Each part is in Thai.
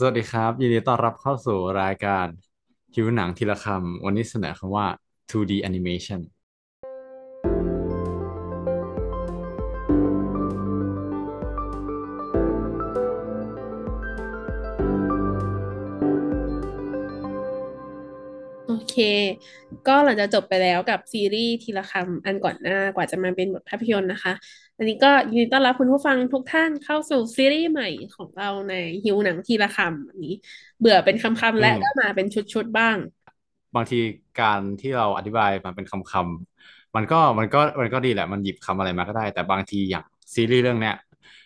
สวัสดีครับ ยินดีต้อนรับเข้าสู่รายการคิวหนังทีละคำ วันนี้เสนอคำว่า 2D animation โอเค ก็หลังจากจบไปแล้วกับซีรีส์ทีละคำอันก่อนหน้ากว่าจะมาเป็นบทภาพยนตร์นะคะ อันนี้ก็ยินดีต้อนรับคุณผู้ฟังทุกท่านเข้าสู่ซีรีส์ใหม่ของเราในหิวหนังทีละคำอันนี้ เบื่อเป็นคำๆและอืมก็มาเป็นชุดๆบ้าง บางทีการที่เราอธิบายมันเป็นคำๆมันก็มันก็มันก็ดีแหละมันหยิบคำอะไรมาก็ได้ แต่บางทีอย่างซีรีส์เรื่องเนี้ย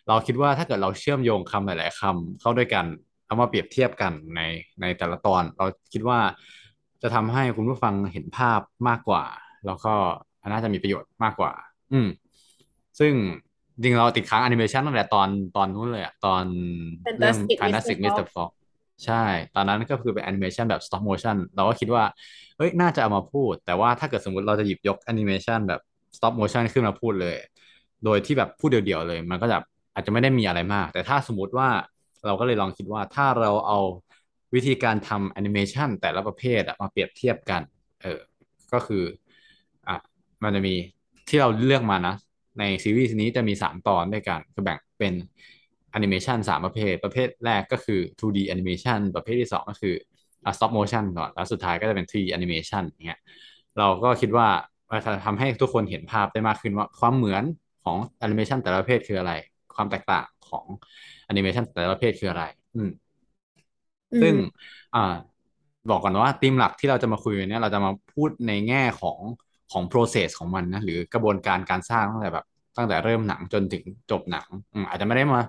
เราคิดว่าถ้าเกิดเราเชื่อมโยงคำหลาย ๆคำเข้าด้วยกันเอามาเปรียบเทียบกันในในแต่ละตอน เราคิดว่า จะทำให้คุณผู้ฟังเห็นภาพมากกว่า แล้วก็น่าจะมีประโยชน์มากกว่า อืม ซึ่งจริงเราติดค้างแอนิเมชันตั้งแต่ตอนตอนนู้นเลยอะตอนเป็นเรื่อง Fantastic Mr. Fantastic Fox Mr. Fox ใช่ ตอนนั้นก็คือเป็นแอนิเมชันแบบ stop motion เราก็คิดว่า เฮ้ย น่าจะเอามาพูด แต่ว่าถ้าเกิดสมมติเราจะหยิบยกแอนิเมชันแบบ stop motion ขึ้นมาพูดเลย โดยที่แบบพูดเดี่ยวๆเลย มันก็จะอาจจะไม่ได้มีอะไรมาก แต่ถ้าสมมติว่าเราก็เลยลองคิดว่าถ้าเราเอา วิธีการทำแอนิเมชันแต่ละประเภทมาเปรียบเทียบกัน เออ ก็คืออะมันจะมีที่เราเลือกมานะ ในซีรีส์นี้จะมีสามตอนด้วยกันก็แบ่งเป็นแอนิเมชันสามประเภท ประเภทแรกก็คือ 2D animation ประเภทที่สองก็คืออะ stop motion ก่อน แล้วสุดท้ายก็จะเป็น 3D animation อย่างเงี้ย เราก็คิดว่าจะทำให้ทุกคนเห็นภาพได้มากขึ้นว่าความเหมือนของแอนิเมชันแต่ละประเภทคืออะไร ความแตกต่างของแอนิเมชันแต่ละประเภทคืออะไร อืม ซึ่งอ่าบอกก่อนว่าธีมหลักที่เราจะมาคุยเนี่ยเราจะมาพูดในแง่ของของ process ของมันนะหรือกระบวนการการสร้างตั้งแต่แบบตั้งแต่เริ่มหนังจนถึงจบหนังอาจจะไม่ได้มา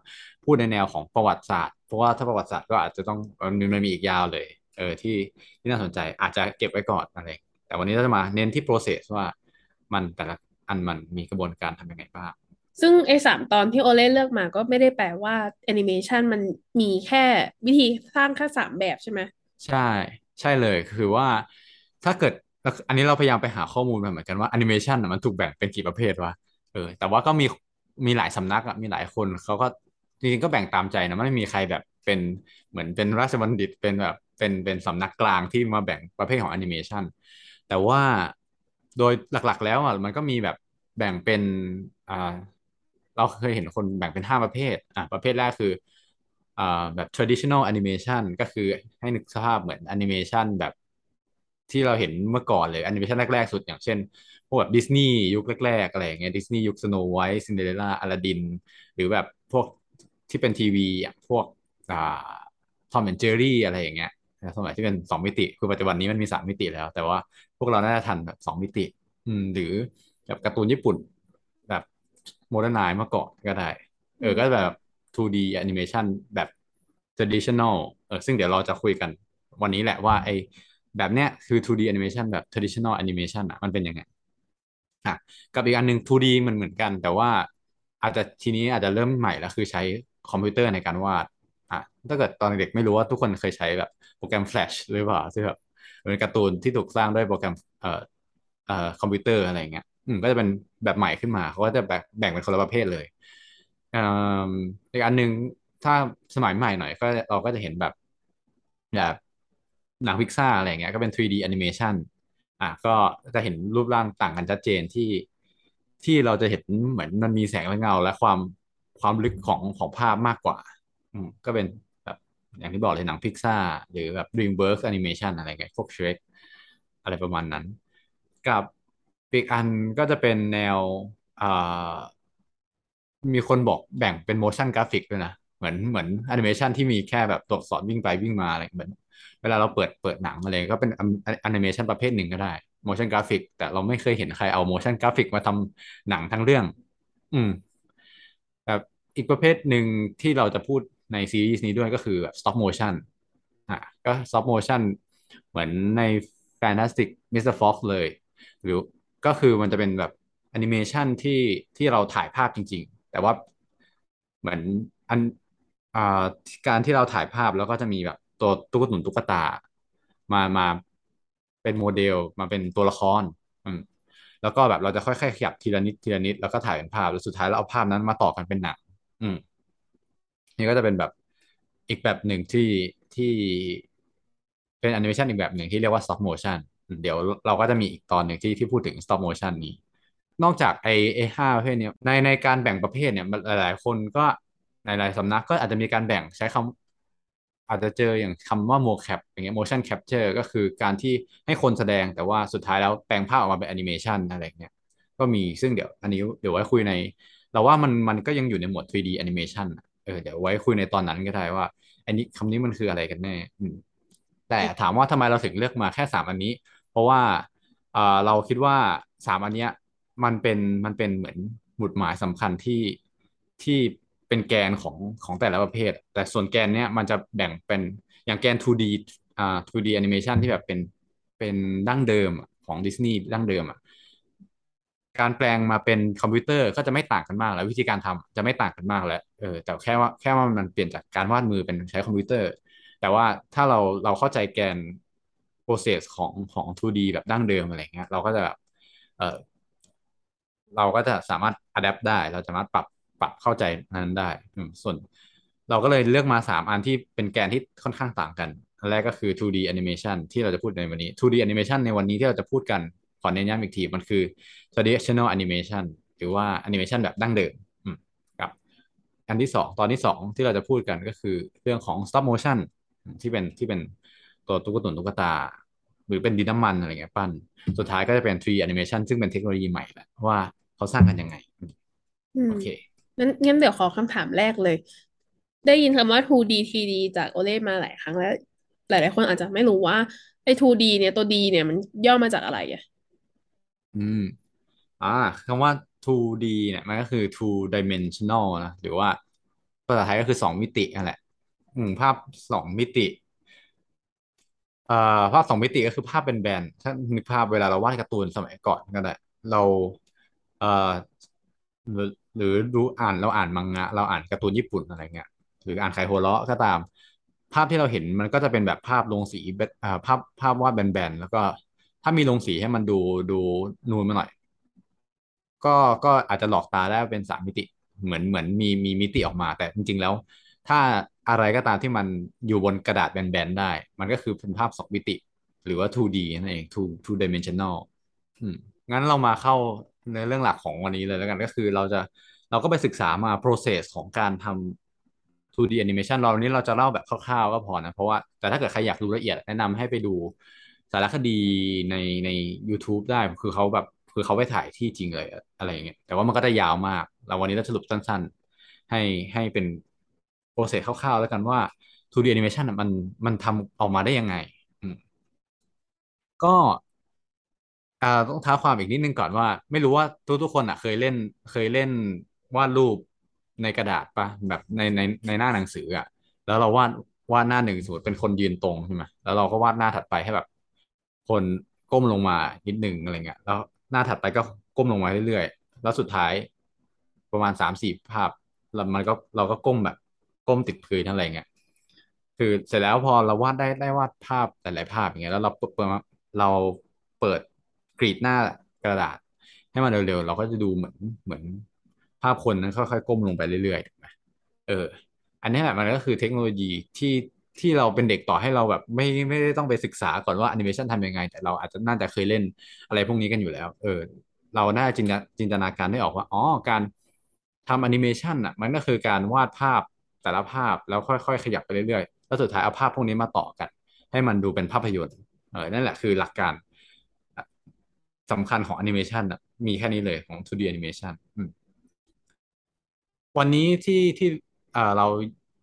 พูดในแนวของประวัติศาสตร์ เพราะว่าถ้าประวัติศาสตร์ก็อาจจะต้องมันมันมีอีกยาวเลย เออที่ที่น่าสนใจอาจจะเก็บไว้ก่อนอะไรแต่วันนี้เราจะมาเน้นที่ process ว่ามันแต่ละอันมันมีกระบวนการทำยังไงบ้าง ซึ่งไอ้สามตอนที่โอเล่เลือกมาก็ไม่ได้แปลว่าแอนิเมชันมันมีแค่วิธีสร้างแค่สามแบบใช่ไหมใช่ ใช่เลยคือว่าถ้าเกิดอันนี้เราพยายามไปหาข้อมูลมาเหมือนกันว่าแอนิเมชันมันถูกแบ่งเป็นกี่ประเภทวะเออแต่ว่าก็มีมีหลายสำนักอะมีหลายคนเขาก็จริงๆก็แบ่งตามใจนะไม่มีใครแบบเป็นเหมือนเป็นราชบัณฑิตเป็นแบบเป็นเป็นสำนักกลางที่มาแบ่งประเภทของแอนิเมชันแต่ว่าโดยหลักๆแล้วอะมันก็มีแบบแบ่งเป็นอ่า เราเคยเห็นคนแบ่งเป็นห้าประเภทอะประเภทแรกคืออ่าแบบ traditional animation ก็คือให้นึกสภาพเหมือนแอนิเมชันแบบที่เราเห็นเมื่อก่อนเลยแอนิเมชันแรก ๆ สุดอย่างเช่น พวกแบบดิสนีย์ยุคแรก ๆ อะไรอย่างเงี้ยดิสนีย์ยุคสโนไวท์ซินเดอเรลล่าอลาดิน หรือแบบพวกที่เป็นทีวีอย่างพวกอ่าทอมแอนด์เจอรี่อะไรอย่างเงี้ยสมัยที่เป็นสองมิติ คือปัจจุบันนี้มันมีสามมิติแล้ว แต่ว่าพวกเราน่าจะทันแบบสองมิติ อืม หรือแบบการ์ตูนญี่ปุ่น โมเดิร์นไนน์เมื่อก่อนก็ได้ เออืมอก็แบบ 2D animation แบบ traditional เออซึ่งเดี๋ยวเราจะคุยกันวันนี้แหละว่าไอ้แบบเนี้ยคือ 2D animation แบบ traditional animation อะมันเป็นยังไงอะกับอีกอันหนึ่ง 2D มันเหมือนกัน แต่ว่าอาจจะทีนี้อาจจะเริ่มใหม่แล้วคือใช้คอมพิวเตอร์ในการวาดอะถ้าเกิดตอนเด็กไม่รู้ว่าทุกคนเคยใช้แบบโปรแกรม Flash หรือเปล่าที่แบบเป็นการ์ตูนที่ถูกสร้างด้วยโปรแกรมเอ่อเอ่อคอมพิวเตอร์อะไรเงี้ย อืมก็จะเป็นแบบใหม่ขึ้นมาเขาก็จะแบ่งแบ่งเป็นคนละประเภทเลยอ่าอีกอันหนึ่งถ้าสมัยใหม่หน่อยก็เราก็จะเห็นแบบแบบหนังพิกซ่าอะไรเงี้ยก็เป็น 3D animation อะก็จะเห็นรูปร่างต่างกันชัดเจนที่ที่เราจะเห็นเหมือนมันมีแสงและเงา และความความลึกของของภาพมากกว่า อืมก็เป็นแบบอย่างที่บอกเลยหนังพิกซ่าหรือแบบ DreamWorks Animation อะไรเงี้ยพวก Shrek อะไรประมาณนั้น กับ อีกอันก็จะเป็นแนวอ่ามีคนบอกแบ่งเป็น motion graphic ด้วยนะ เหมือนเหมือนแอนิเมชันที่มีแค่แบบตัวอักษรวิ่งไปวิ่งมาอะไรเหมือนเวลาเราเปิดเปิดหนังอะไรก็เป็นแอนิเมชันประเภทหนึ่งก็ได้ motion graphic แต่เราไม่เคยเห็นใครเอา motion graphic มาทำหนังทั้งเรื่อง อืมแบบอีกประเภทหนึ่งที่เราจะพูดในซีรีส์นี้ด้วยก็คือแบบ stop motion อะก็ stop motion เหมือนใน Fantastic Mr. Fox เลย หรือ ก็คือมันจะเป็นแบบแอนิเมชันที่ที่เราถ่ายภาพจริง ๆ แต่ว่าเหมือนอันอ่าการที่เราถ่ายภาพแล้วก็จะมีแบบตัวตุ๊กตุนตุ๊กตา มามาเป็นโมเดลมาเป็นตัวละครอืมแล้วก็แบบเราจะค่อยๆขยับทีละนิดทีละนิดแล้วก็ถ่ายเป็นภาพแล้วสุดท้ายเราเอาภาพนั้นมาต่อกันเป็นหนังอืมนี่ก็จะเป็นแบบอีกแบบหนึ่งที่ที่เป็นแอนิเมชันอีกแบบหนึ่งที่เรียกว่า stop motion เดี๋ยวเราก็จะมีอีกตอนหนึ่งที่ที่พูดถึง stop motion นี้ นอกจากไอไอห้าประเภทเนี้ยในในการแบ่งประเภทเนี่ยหลายๆ คนก็หลายๆสำนักก็อาจจะมีการแบ่งใช้คำอาจจะเจออย่างคำว่า mocap อย่างเงี้ย motion capture ก็คือการที่ให้คนแสดงแต่ว่าสุดท้ายแล้วแปลงภาพออกมาเป็นแอนิเมชันอะไรเงี้ยก็มีซึ่งเดี๋ยวอันนี้เดี๋ยวไว้คุยใน เราว่ามันมันก็ยังอยู่ในหมวด 3D animation เออเดี๋ยวไว้คุยในตอนนั้นก็ได้ว่า อันนี้คำนี้มันคืออะไรกันแน่แต่ถามว่าทำไมเราถึงเลือกมาแค่สามอันนี้ เพราะว่าเอ่อเราคิดว่าสามอันเนี้ยมันเป็นมันเป็นเหมือนหมุดหมายสำคัญที่ที่เป็นแกนของของแต่ละประเภท แต่ส่วนแกนเนี้ยมันจะแบ่งเป็นอย่างแกน 2D อ่า 2D animation ที่แบบเป็นเป็นดั้งเดิมของดิสนีย์ดั้งเดิมอะการแปลงมาเป็นคอมพิวเตอร์ก็จะไม่ต่างกันมากแล้ววิธีการทำจะไม่ต่างกันมากแล้วเออแต่แค่ว่าแค่ว่ามันเปลี่ยนจากการวาดมือเป็นใช้คอมพิวเตอร์ แต่ว่าถ้าเราเราเข้าใจแกน process ของของ 2D แบบดั้งเดิมอะไรเงี้ยเราก็จะแบบเออเราก็จะสามารถ adapt ได้ เราสามารถปรับปรับเข้าใจนั้นได้ส่วนเราก็เลยเลือกมาสามอันที่เป็นแกนที่ค่อนข้างต่างกัน อันแรกก็คือ 2D animation ที่เราจะพูดในวันนี้ 2D animation ในวันนี้ที่เราจะพูดกันขอเน้นย้ำอีกที มันคือ traditional animation หรือว่า animation แบบดั้งเดิมอืมครับ อันที่สองตอนที่สองที่เราจะพูดกันก็คือเรื่องของ stop motion ที่เป็นที่เป็นตัวตุ๊กตุนตุ๊กตา หรือเป็นดินน้ำมันอะไรเงี้ยปั้น สุดท้ายก็จะเป็น 3D animation ซึ่งเป็นเทคโนโลยีใหม่แหละว่าเขาสร้างกันยังไงอืมโอเคงั้นงั้นเดี๋ยวขอคำถามแรกเลย ได้ยินคำว่า 2D 3D จากโอเล่มาหลายครั้งแล้ว หลายๆคนอาจจะไม่รู้ว่าไอ้ 2D เนี่ยตัว D เนี่ยมันย่อมาจากอะไรอะอืม อ่าคำว่า 2D เนี่ยมันก็คือ two dimensional นะ หรือว่าภาษาไทยก็คือสองมิตินั่นแหละ อืม ภาพสองมิติเอ่อ ภาพสองมิติก็คือภาพเป็นแบนๆถ้านึกภาพเวลาเราวาดการ์ตูนสมัยก่อนก็ได้เราเอ่อหรือหรือดูอ่านเราอ่านมังงะ เราอ่านการ์ตูนญี่ปุ่นอะไรเงี้ยหรืออ่านไคโฮเราะก็ตาม ภาพที่เราเห็นมันก็จะเป็นแบบภาพลงสีแบบอ่าภาพภาพวาดแบนๆแล้วก็ถ้ามีลงสีให้มันดูดูนูนมาหน่อย ก็ก็อาจจะหลอกตาได้เป็นสามมิติ เหมือนเหมือนมีมีมิติออกมา แต่จริงๆแล้ว ถ้า อะไรก็ตามที่มันอยู่บนกระดาษแบนๆได้ มันก็คือเป็นภาพสองมิติ หรือว่า 2D นั่นเอง two two dimensional งั้นเรามาเข้าในเรื่องหลักของวันนี้เลยแล้วกันก็คือเราจะเราก็ไปศึกษามา process ของการทำ 2D animation เราวันนี้เราจะเล่าแบบคร่าวๆก็พอนะ เพราะว่าแต่ถ้าเกิดใครอยากรู้ละเอียดแนะนำให้ไปดูสารคดีในใน YouTube ได้คือเขาแบบคือเขาไปถ่ายที่จริงเลยอะไรอย่างเงี้ยแต่ว่ามันก็จะยาวมาก เราวันนี้เราสรุปสั้น ๆ ให้ให้เป็น โปรเซสคร่าวๆแล้วกันว่า 2D animation มันมันทำออกมาได้ยังไง ก็อ่าต้องท้าความอีกนิดนึงก่อนว่า ไม่รู้ว่าทุกๆคนอะ เคยเล่นเคยเล่นวาดรูปในกระดาษปะแบบในในในหน้าหนังสืออะ แล้วเราวาดวาดหน้าหนึ่งสมมติเป็นคนยืนตรงใช่ไหมแล้วเราก็วาดหน้าถัดไปให้แบบ คนก้มลงมานิดหนึ่งอะไรเงี้ยแล้วหน้าถัดไปก็ก้มลงมาเรื่อยๆ แล้วสุดท้ายประมาณสามสี่ภาพแล้วมันก็เราก็ก้มแบบ ก้มติดพื้นอะไรเงี้ยคือเสร็จแล้วพอเราวาดได้ได้วาดภาพหลายๆภาพอย่างเงี้ยแล้วเราเปิดเราเปิดกรีดหน้ากระดาษ ให้มันเร็วๆเราก็จะดูเหมือนเหมือนภาพคนนั้นค่อยๆก้มลงไปเรื่อยๆถูกไหมเออ อันนี้แหละมันก็คือเทคโนโลยีที่ที่เราเป็นเด็กต่อให้เราแบบไม่ไม่ได้ต้องไปศึกษาก่อนว่าแอนิเมชันทำยังไง แต่เราอาจจะน่าจะเคยเล่นอะไรพวกนี้กันอยู่แล้ว เออ เราน่าจินจินตนาการได้ออกว่าอ๋อการทำแอนิเมชันอะ มันก็คือการวาดภาพ แต่ละภาพแล้วค่อยๆ ขยับไปเรื่อยๆ แล้วสุดท้ายเอาภาพพวกนี้มาต่อกัน ให้มันดูเป็นภาพยนตร์เออนั่นแหละคือหลักการสำคัญของแอนิเมชันอะมีแค่นี้เลยของ 2D animation วันนี้ที่ที่เรา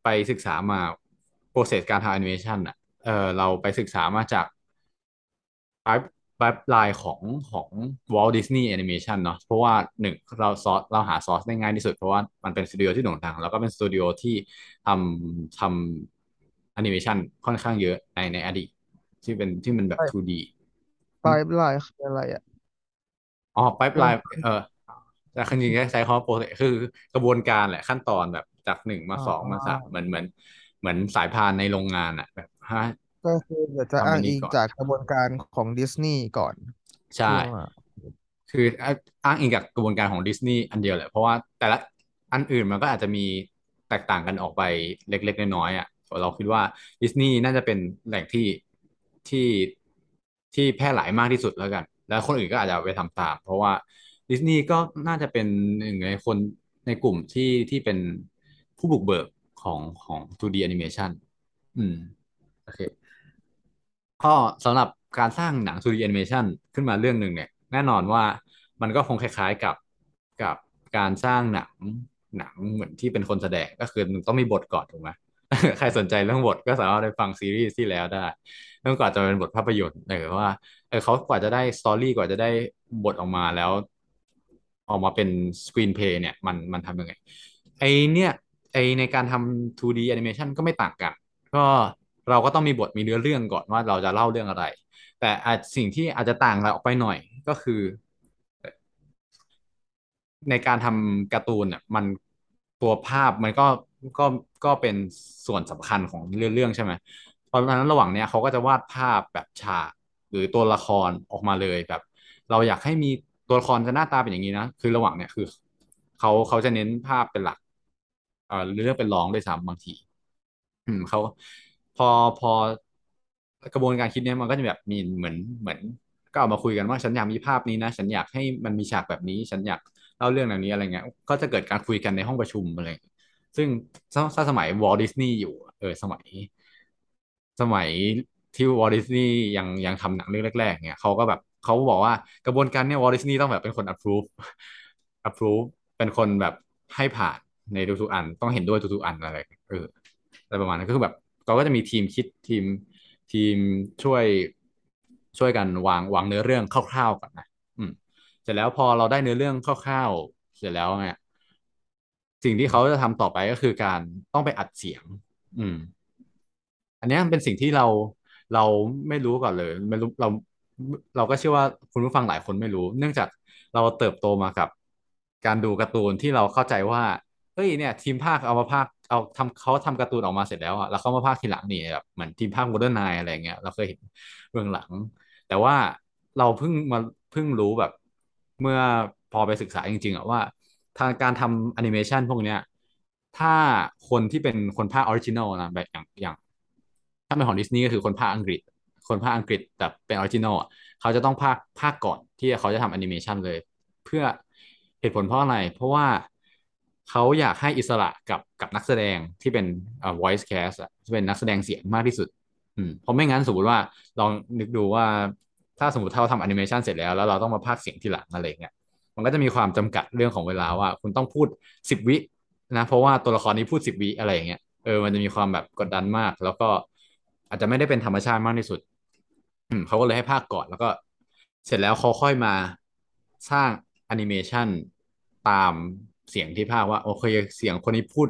ไปศึกษามา process การทำแอนิเมชันอะเเราไปศึกษามาจาก pipe pipeline ของของ Walt Disney Animation เนาะเพราะว่าหนึ่งเรา source เราหา source ได้ง่ายที่สุด เพราะว่ามันเป็นสตูดิโอที่โด่งดัง แล้วก็เป็นสตูดิโอที่ทำทำแอนิเมชันค่อนข้างเยอะในในอดีตที่เป็นที่มันแบบ 2D pipeline คืออะไรอะอ๋อมัน pipeline เออแต่จริงๆใช้คำว่า process คือกระบวนการแหละขั้นตอนแบบจากหนึ่งมาอ๋อสองมาสามเหมือนเหมือนเหมือนสายพานในโรงงานอะแบบฮะ ก็คือเดี๋ยวจะทำอ้าอังนนี้อิงก่อน จากกระบวนการของดิสนีย์ก่อนใช่ ที่ว่า คืออ้างอิงกับกระบวนการของดิสนีย์อันเดียวแหละเพราะว่าแต่ละอันอื่นมันก็อาจจะมีแตกต่างกันออกไปเล็กๆน้อยๆอะเราคิดว่าดิสนีย์น่าจะเป็นแหล่งที่ที่ที่แพร่หลายมากที่สุดแล้วกัน แล้วคนอื่นก็อาจจะไปทำตาม เพราะว่าดิสนีย์ก็น่าจะเป็นหนึ่งในคนในกลุ่มที่ที่เป็นผู้บุกเบิกของของ 2D animation อืม โอเค ก็สำหรับการสร้างหนัง 2D animation ขึ้นมาเรื่องหนึ่งเนี่ย แน่นอนว่ามันก็คงคล้ายๆกับกับการสร้างหนังหนังเหมือนที่เป็นคนแสดงก็คือมันต้องมีบทก่อนถูกไหมใครสนใจเรื่องบทก็สามารถไปฟังซีรีส์ที่แล้วได้เรื่องก่อนจะเป็นบทภาพยนตร์เออว่าเออเขากว่าจะได้สตอรี่กว่าจะได้บทออกมาแล้ว ออกมาเป็นสกรีนเพย์เนี่ยมันมันทำยังไงไอเนี่ยไอในการทำ 2D animation ก็ไม่ต่างกัน ก็ เราก็ต้องมีบทมีเนื้อเรื่องก่อนว่าเราจะเล่าเรื่องอะไร แต่อาจสิ่งที่อาจจะต่างเราออกไปหน่อยก็คือ ในการทำการ์ตูนเนี่ยมันตัวภาพมันก็ก็ก็เป็นส่วนสำคัญของเรื่องเรื่องใช่ไหมเพราะฉะนั้นระหว่างเนี้ยเขาก็จะวาดภาพแบบฉากหรือตัวละครออกมาเลยแบบ เราอยากให้มีตัวละครจะหน้าตาเป็นอย่างนี้นะคือระหว่างเนี้ยคือเขาเขาจะเน้นภาพเป็นหลักเอ่อเรื่องเป็นรองด้วยซ้ำบางที อืมเขา พอพอกระบวนการคิดเนี้ยมันก็จะแบบมีเหมือนเหมือน ก็เอามาคุยกันว่าฉันอยากมีภาพนี้นะ ฉันอยากให้มันมีฉากแบบนี้ ฉันอยากเล่าเรื่องแบบนี้อะไรเงี้ย ก็จะเกิดการคุยกันในห้องประชุมอะไรซึ่งถ้าสมัยวอลดิสนีย์อยู่ เออสมัย สมัยที่วอลดิสนีย์ยังยังทำหนังเรื่องแรกๆเนี่ยเขาก็แบบเขาบอกว่ากระบวนการเนี่ยวอลดิสนีย์ต้องแบบเป็นคน approve approve เป็นคนแบบให้ผ่านในทุกๆอัน ต้องเห็นด้วยทุกๆอันอะไรเอออะไรประมาณนั้นก็คือแบบ เขาก็จะมีทีมคิดทีมทีมช่วยช่วยกันวางวางเนื้อเรื่องคร่าวๆก่อนนะอืมเสร็จแล้วพอเราได้เนื้อเรื่องคร่าวๆเสร็จแล้วเนี่ยสิ่งที่เขาจะทำต่อไปก็คือการต้องไปอัดเสียง อืม อันนี้เป็นสิ่งที่เราเราไม่รู้ก่อนเลยไม่รู้เราเราก็เชื่อว่าคุณผู้ฟังหลายคนไม่รู้ เนื่องจากเราเติบโตมากับ การดูการ์ตูนที่เราเข้าใจว่าเฮ้ยเนี่ย ทีมพากย์เอามาพากย์ เอาทำเขาทำการ์ตูนออกมาเสร็จแล้วอะแล้วเขามาพากย์ทีหลังนี่แบบเหมือนทีมพากย์โมเดิร์นไนน์อะไรเงี้ยเราเคยเห็นเบื้องหลัง แต่ว่าเราเพิ่งมาเพิ่งรู้แบบ เมื่อพอไปศึกษาจริงๆอะว่าทางการทำแอนิเมชันพวกเนี้ยถ้าคนที่เป็นคนพากย์ original นะแบบอย่างอย่าง ถ้าเป็นของดิสนีย์ก็คือคนพากย์อังกฤษ คนพากย์อังกฤษแต่เป็น original อะเขาจะต้องพากย์พากย์ก่อนที่เขาจะทำแอนิเมชันเลย เพื่อเหตุผลเพราะอะไร เพราะว่า เขาอยากให้อิสระกับกับนักแสดงที่เป็นอ่อ voice cast อะที่เป็นนักแสดงเสียงมากที่สุด อืมเพราะไม่งั้นสมมติว่าลองนึกดูว่าถ้าสมมติเราทำแอนิเมชันเสร็จแล้วแล้วเราต้องมาพากย์เสียงทีหลังอะไรเงี้ยมันก็จะมีความจำกัดเรื่องของเวลาว่า คุณต้องพูดสิบวินะเพราะว่าตัวละครนี้พูดสิบวิอะไรอย่างเงี้ยเออมันจะมีความแบบกดดันมาก แล้วก็อาจจะไม่ได้เป็นธรรมชาติมากที่สุดเขาก็เลยให้พากย์ก่อนแล้วก็ เสร็จแล้วเขาค่อยมาสร้างแอนิเมชันตาม เสียงที่พากย์ว่าโอเคเสียงคนนี้พูด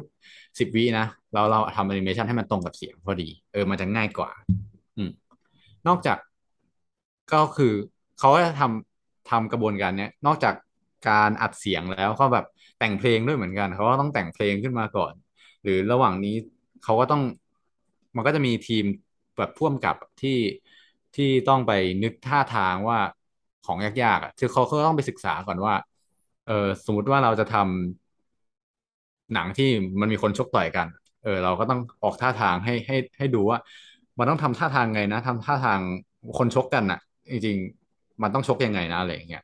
สิบวินะเราเราทำแอนิเมชันให้มันตรงกับเสียงพอดี เออมันจะง่ายกว่า อืมนอกจากก็คือเขาจะทำทำกระบวนการเนี้ยนอกจากการอัดเสียงแล้วก็แบบแต่งเพลงด้วยเหมือนกันเขาก็ต้องแต่งเพลงขึ้นมาก่อน หรือระหว่างนี้เขาก็ต้องมันก็จะมีทีมแบบพ่วงกับที่ที่ต้องไปนึกท่าทางว่าของยากๆอะคือเขาก็ต้องไปศึกษาก่อนว่า เออสมมุติว่าเราจะทำหนังที่มันมีคนชกต่อยกัน เออ เราก็ต้องออกท่าทางให้ให้ให้ดูว่า มันต้องทำท่าทางไงนะทำท่าทางคนชกกันอะ จริงๆ มันต้องชกยังไงนะอะไรอย่างเงี้ย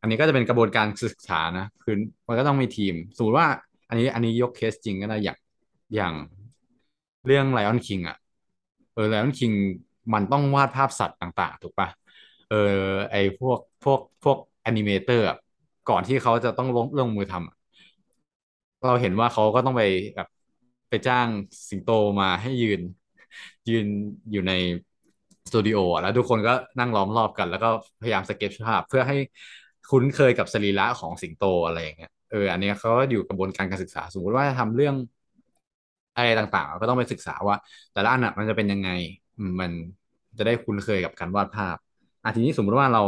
อันนี้ก็จะเป็นกระบวนการศึกษานะคือมันก็ต้องมีทีม สมมติว่า อันนี้อันนี้ยกเคสจริงก็ได้อย่างอย่างเรื่อง Lion King อะเออ Lion King มันต้องวาดภาพสัตว์ต่าง ๆ ถูกปะเออไอพวกพวกพวกแอนิเมเตอร์ ก่อนที่เขาจะต้องลงลงมือทำอะเราเห็นว่าเขาก็ต้องไปแบบไปจ้างสิงโตมาให้ยืน ยืนอยู่ในสตูดิโอแล้วทุกคนก็นั่งล้อมรอบกัน แล้วก็พยายามสเก็ตภาพ เพื่อให้คุ้นเคยกับสรีระของสิงโตอะไรอย่างเงี้ยเอออันนี้เขาก็อยู่กระบวนการการศึกษาสมมติว่าจะทำเรื่องอะไรต่างๆ ก็ต้องไปศึกษาว่า แต่ละอันอะมันจะเป็นยังไงมมันจะได้คุ้นเคยกับการวาดภาพอะทีนี้สมมติว่าเรา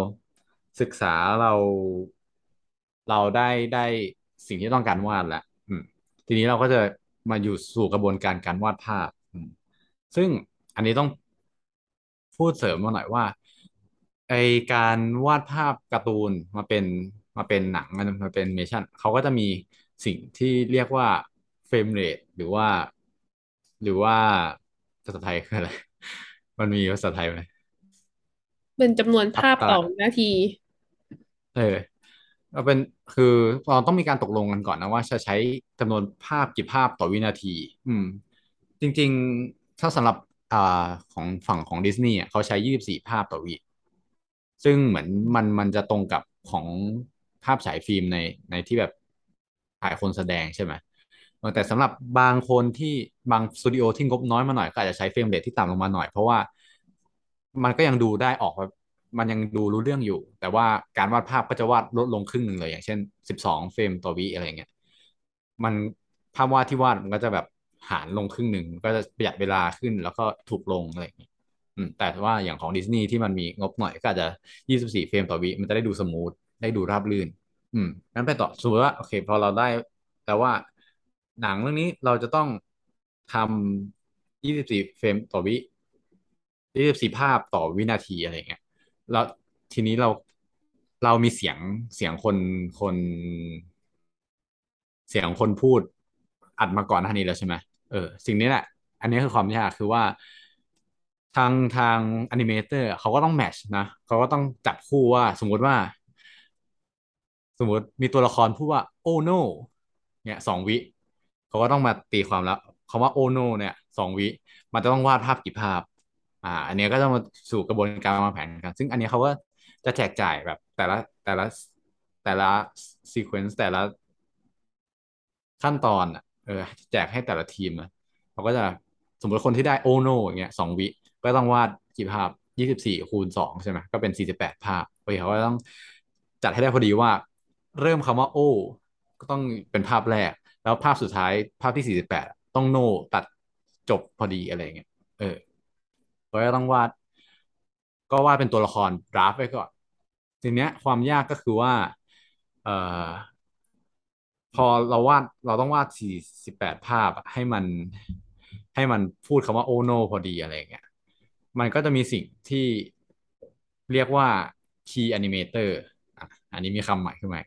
ศึกษาเรา เราได้ได้สิ่งที่ต้องการวาดแล้วอืมทีนี้เราก็จะมาอยู่สู่กระบวนการการวาดภาพอืมซึ่งอันนี้ต้องพูดเสริมมาหน่อยว่าไอการวาดภาพการ์ตูนมาเป็นมาเป็นหนังมันมาเป็นเมชั่นเขาก็จะมีสิ่งที่เรียกว่าเฟรมเรทหรือว่า หรือว่าภาษาไทยคืออะไร มันมีภาษาไทยไหมเป็นจำนวนอัภาพต่อตราวินาที เออ เราเป็นคือเราต้องมีการตกลงกันก่อนนะว่าจะใช้จำนวนภาพกี่ภาพต่อวินาที อืม จริง ๆ ถ้าสำหรับอ่าของฝั่งของดิสนีย์อะเขาใช้ยี่สิบสี่ภาพต่อวิซึ่งเหมือนมันมันจะตรงกับของภาพฉายฟิล์มในในที่แบบถ่ายคนแสดงใช่ไหมแต่สำหรับบางคนที่บางสตูดิโอที่งบน้อยมาหน่อยก็อาจจะใช้ frame rate ที่ต่ำลงมาหน่อย เพราะว่ามันก็ยังดูได้ออก มันยังดูรู้เรื่องอยู่ แต่ว่าการวาดภาพก็จะวาดลดลงครึ่งหนึ่งเลย อย่างเช่นสิบสองเฟรมต่อวิอะไรอย่างเงี้ยมันภาพวาดที่วาดมันก็จะแบบหารลงครึ่งหนึ่งก็จะประหยัดเวลาขึ้นแล้วก็ถูกลงอะไรอย่างเงี้ยแต่ว่าอย่างของดิสนีย์ที่มันมีงบหน่อยก็อาจจะยี่สิบสี่เฟรมต่อวิมันจะได้ดูสมูทได้ดูราบรื่น อืมงั้นไปต่อสมมติว่าโอเค พอเราได้ แต่ว่าหนังเรื่องนี้เราจะต้องทำยี่สิบสี่เฟรมต่อวิยี่สิบสี่ภาพต่อวินาทีอะไรเงี้ย แล้วทีนี้เราเรามีเสียงเสียงคนคน เสียงคนพูดอัดมาก่อนหน้านี้แล้วใช่ไหมเออสิ่งนี้แหละ อันนี้คือความยากคือว่าทางทางอนิเมเตอร์เขาก็ต้องแมชนะเขาก็ต้องจับคู่ว่า สมมุติว่า สมมติมีตัวละครพูดว่าโอ้ no เนี่ยสองวิเขาก็ต้องมาตีความแล้วคำว่าโอ้ no เนี่ยสองวิ มันจะต้องวาดภาพกี่ภาพ อ่า อันนี้ก็ต้องมาสู่กระบวนการวางแผนกัน ซึ่งอันนี้เขาก็จะแจกจ่ายแบบแต่ละแต่ละแต่ละซีเควนซ์แต่ละขั้นตอนอะเออแจกให้แต่ละทีมอะเขาก็จะสมมติคนที่ได้โอโนอย่างเงี้ยสองวิก็ต้องวาดกี่ภาพยี่สิบสี่คูณสองใช่ไหมก็เป็นสี่สิบแปดภาพโอเคเขาก็ต้องจัดให้ได้พอดีว่า เริ่มคำว่าโอ ก็ต้องเป็นภาพแรก แล้วภาพสุดท้ายภาพที่สี่สิบแปดต้องโนตัดจบพอดีอะไรเงี้ยเออ เขาก็ต้องวาด ก็วาดเป็นตัวละครดราฟไว้ก่อนทีเนี้ยความยากก็คือว่าเอ่อพอเราวาดเราต้องวาดสี่สิบแปดภาพให้มันให้มันพูดคำว่าโอโนพอดีอะไรเงี้ยมันก็จะมีสิ่งที่เรียกว่า Key Animator อันนี้มีคำใหม่ขึ้นมา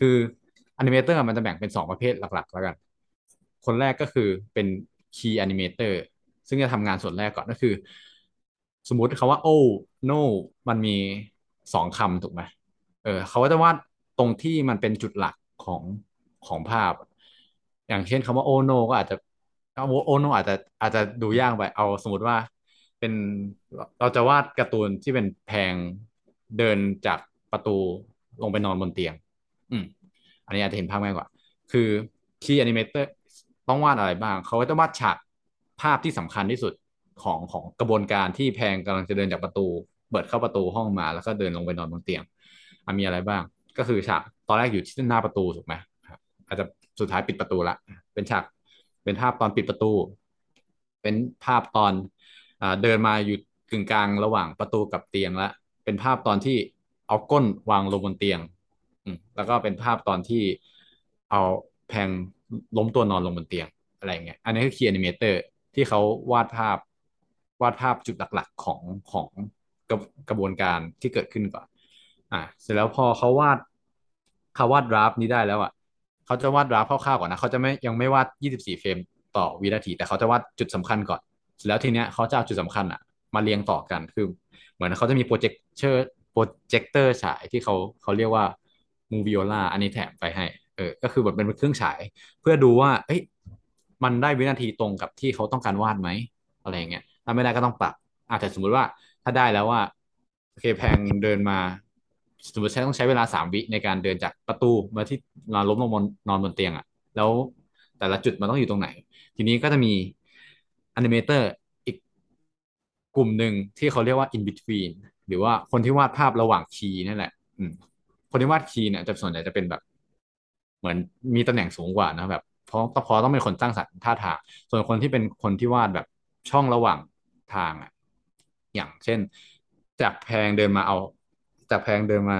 คือ Animator มันจะแบ่งเป็นสองประเภทหลักๆ แล้วกัน คนแรกก็คือเป็น Key Animator ซึ่งจะทำงานส่วนแรกก่อนก็คือ สมมุติคาว่า oh no มันมีสองคำถูกไหมเออเขาก็จะวาดตรงที่มันเป็นจุดหลักของของภาพ อย่างเช่นคำว่า oh no ก็อาจจะเอา oh no อาจจะอาจจะดูยากไปเอาสมมติว่าเป็นเราจะวาดการ์ตูนที่เป็นแพงเดินจากประตูลงไปนอนบนเตียง อืม อันนี้อาจจะเห็นภาพง่ายกว่า คือ key animator ต้องวาดอะไรบ้าง เขาก็จะวาดฉากภาพที่สำคัญที่สุด ของของกระบวนการที่แพงกำลังจะเดินจากประตู เปิดเข้าประตูห้องมาแล้วก็เดินลงไปนอนบนเตียงอะมีอะไรบ้าง ก็คือฉากตอนแรกอยู่ที่หน้าประตูถูกไหมอาจจะสุดท้ายปิดประตูละ เป็นฉากเป็นภาพตอนปิดประตู เป็นภาพตอนเดินมาอยู่กึ่งกลางระหว่างประตูกับเตียงแล้วเป็นภาพตอนที่เอาก้นวางลงบนเตียงแล้วก็เป็นภาพตอนที่เอาแพงล้มตัวนอนลงบนเตียงอะไรเงี้ย อันนี้คือ key animator ที่เขาวาดภาพ วาดภาพจุดหลักๆของของกระกระบวนการที่เกิดขึ้นก่อน อ่าเสร็จแล้วพอเขาวาดเขาวาด rough นี้ได้แล้วอะเขาจะวาด rough คร่าวๆก่อนนะเขาจะไม่ยังไม่วาด 24 frame ต่อวินาที แต่เขาจะวาดจุดสำคัญก่อน เสร็จแล้วทีเนี้ยเขาจะเอาจุดสำคัญอะ มาเรียงต่อกันคือ เหมือนเขาจะมี projector projector ฉายที่เขาเขาเรียกว่า Moviola อันนี้แถมไปให้เออก็คือแบบเป็นเครื่องฉาย เพื่อดูว่า เอ้ยมันได้วินาทีตรงกับที่เขาต้องการวาดไหมอะไรเงี้ย ถ้าไม่ได้ก็ต้องปรับอาจจะสมมุติว่าถ้าได้แล้วว่าโอเคแพงเดินมาสมมติใช้ต้องใช้เวลาสามวิในการเดินจากประตูมาที่นอนล้มลงบนนอนบนเตียงอะ่ะ แล้วแต่ละจุดมันต้องอยู่ตรงไหน ทีนี้ก็จะมี animator อีกกลุ่มหนึ่งที่เขาเรียกว่า in between หรือว่าคนที่วาดภาพระหว่าง key นั่นแหละ อืม คนที่วาด key เนี่ยจะส่วนใหญ่จะเป็นแบบ เหมือนมีตำแหน่งสูงกว่านะแบบเพราะพอต้องเป็นคนสร้างสรรค์ท่าทางส่วนคนที่เป็นคนที่วาดแบบช่องระหว่าง ทางอะ อย่างเช่น จากแพงเดินมาเอา จากแพงเดินมา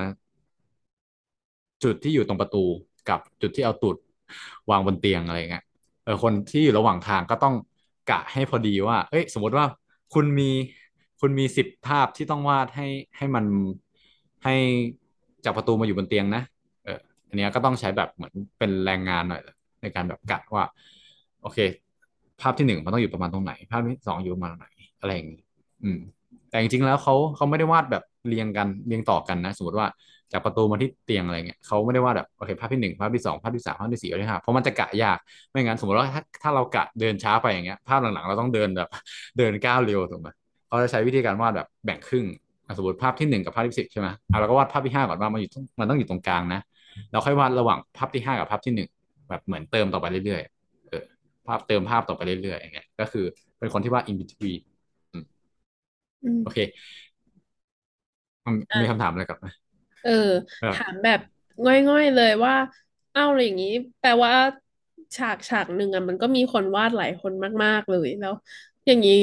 จุดที่อยู่ตรงประตูกับจุดที่เอาตูดวางบนเตียงอะไรเงี้ยเออคนที่อยู่ระหว่างทางก็ต้องกะให้พอดีว่า เอ้ย สมมติว่าคุณมีคุณมีสิบภาพที่ต้องวาดให้ให้มันให้จากประตูมาอยู่บนเตียงนะเอออันนี้ก็ต้องใช้แบบเหมือนเป็นแรงงานหน่อยในการแบบกะว่า โอเค ภาพที่หนึ่งมันต้องอยู่ประมาณตรงไหน ภาพที่สองอยู่ประมาณไหน อะไรอย่างนี้อืม แต่จริงๆแล้วเขาเขาไม่ได้วาดแบบเรียงกันเรียงต่อกันนะ สมมติว่าจากประตูมาที่เตียงอะไรเงี้ยเขาไม่ได้วาดแบบโอเคภาพที่หนึ่งภาพที่สองภาพที่สามภาพที่สี่ภาพที่ห้าเพราะมันจะกะยากไม่งั้นสมมติว่าถ้าถ้าเรากะเดินช้าไปอย่างเงี้ย ภาพหลังๆ เราต้องเดินแบบเดินก้าวเร็วถูกไหมเขาจะใช้วิธีการวาดแบบแบ่งครึ่งสมมติภาพที่หนึ่งกับภาพที่สิบใช่ไหมอะเราก็วาดภาพที่ห้าก่อนว่ามันอยู่มันต้องอยู่ตรงกลางนะเราค่อยวาดระหว่างภาพที่ห้ากับภาพที่หนึ่งแบบเหมือนเติมต่อไปเรื่อยๆเออภาพเติมภาพต่อไปเรื่อยๆอย่างเงี้ยก็คือเป็นคนที่วาด in between โอเคมันอะมีคำถามอะไรกลับไหมเออเออ ถามแบบง่อยๆเลยว่า เอ้าอะไรอย่างนี้ แปลว่าฉากฉากหนึ่งอะมันก็มีคนวาดหลายคนมาก ๆ เลยแล้ว อย่างนี้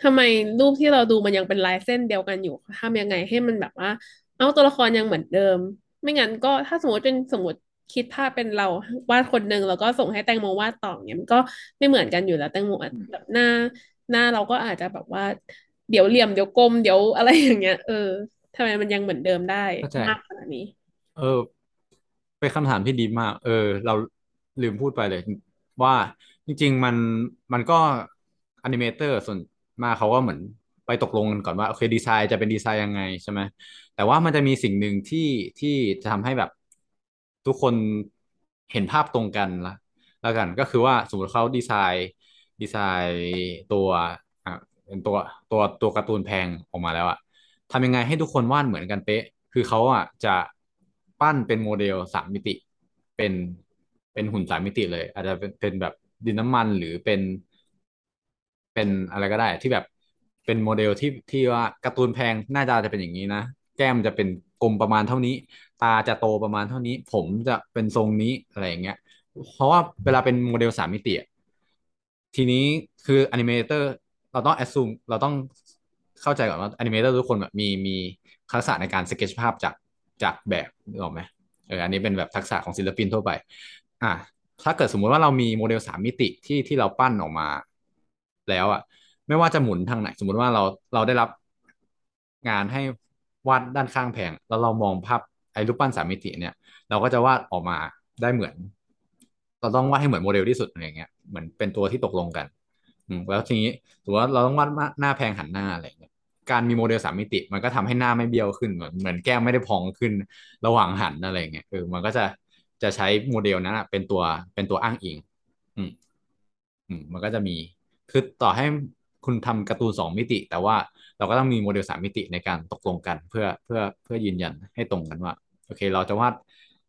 ทำไมรูปที่เราดูมันยังเป็นลายเส้นเดียวกันอยู่ทำยังไงให้มันแบบว่า เอ้าตัวละครยังเหมือนเดิม ไม่งั้นก็ถ้าสมมติเป็นสมมติคิดภาพเป็นเราวาดคนหนึ่งแล้วก็ส่งให้แตงโมวาดต่ออย่างเงี้ยมันก็ไม่เหมือนกันอยู่แล้วแตงโมอาจแบบหน้า หน้าเราก็อาจจะแบบว่า เดี๋ยวเหลี่ยมเดี๋ยวกลมเดี๋ยวอะไรอย่างเงี้ย เออทำไมมันยังเหมือนเดิมได้เข้าใจมากขนาดนี้ เออเป็นคำถามที่ดีมาก เออ เราลืมพูดไปเลย ว่าจริง ๆ มันมันก็animator ส่วนมากเขาก็เหมือนไปตกลงกันก่อนว่าโอเคดีไซน์จะเป็นดีไซน์ยังไงใช่ไหมแต่ว่ามันจะมีสิ่งหนึ่งที่ที่จะทำให้แบบทุกคนเห็นภาพตรงกันละแล้วกันก็คือว่าสมมติเขา design design ตัวอะ เป็นตัวตัวตัวการ์ตูนแพงออกมาแล้วอะทำยังไงให้ทุกคนวาดเหมือนกันเป๊ะ คือเขาอะจะปั้นเป็นโมเดลสามมิติ เป็นเป็นหุ่นสามมิติเลย อาจจะเป็นเป็นแบบดินน้ำมันหรือเป็น เป็นอะไรก็ได้ที่แบบเป็นโมเดลที่ที่ว่าการ์ตูนแพงหน้าตาจะเป็นอย่างนี้นะแก้มจะเป็นกลมประมาณเท่านี้ ตาจะโตประมาณเท่านี้ ผมจะเป็นทรงนี้อะไรอย่างเงี้ยเพราะว่าเวลาเป็นโมเดลสามมิติอะทีนี้คือ animator เราต้องแอ s ซูมเราต้องเข้าใจก่อนว่าอนิเมเตอร์ทุกคนแบบมีมีทักษะในการสเก็ตภาพจากจากแบบนึกออกไหมเอออันนี้เป็นแบบทักษะของศิลปินทั่วไป อะถ้าเกิดสมมุติว่าเรามีโมเดลสามมิติที่ที่เราปั้นออกมา แล้วอะ ไม่ว่าจะหมุนทางไหน สมมุติว่าเราเราได้รับงานให้วาดด้านข้างแผงแล้วเรามองภาพไอ้รูปปั้นสามมิติเนี่ย เราก็จะวาดออกมาได้เหมือน เราต้องวาดให้เหมือนโมเดลที่สุดอะไรเงี้ยเหมือนเป็นตัวที่ตกลงกัน แล้วทีนี้ถือว่าเราต้องวาดหน้าแพงหันหน้าอะไรเงี้ยการมีโมเดลสามมิติ มันก็ทำให้หน้าไม่เบี้ยวขึ้นเหมือนเหมือนแก้มไม่ได้พองขึ้นระหว่างหันอะไรเงี้ยเออมันก็จะจะใช้โมเดลนั้นเป็นตัวเป็นตัวอ้างอิง อืมอืมมันก็จะมีคือต่อให้คุณทำการ์ตูนสองมิติ แต่ว่าเราก็ต้องมีโมเดลสามมิติในการตกลงกันเพื่อเพื่อเพื่อยืนยันให้ตรงกันว่า โอเค เราจะวาด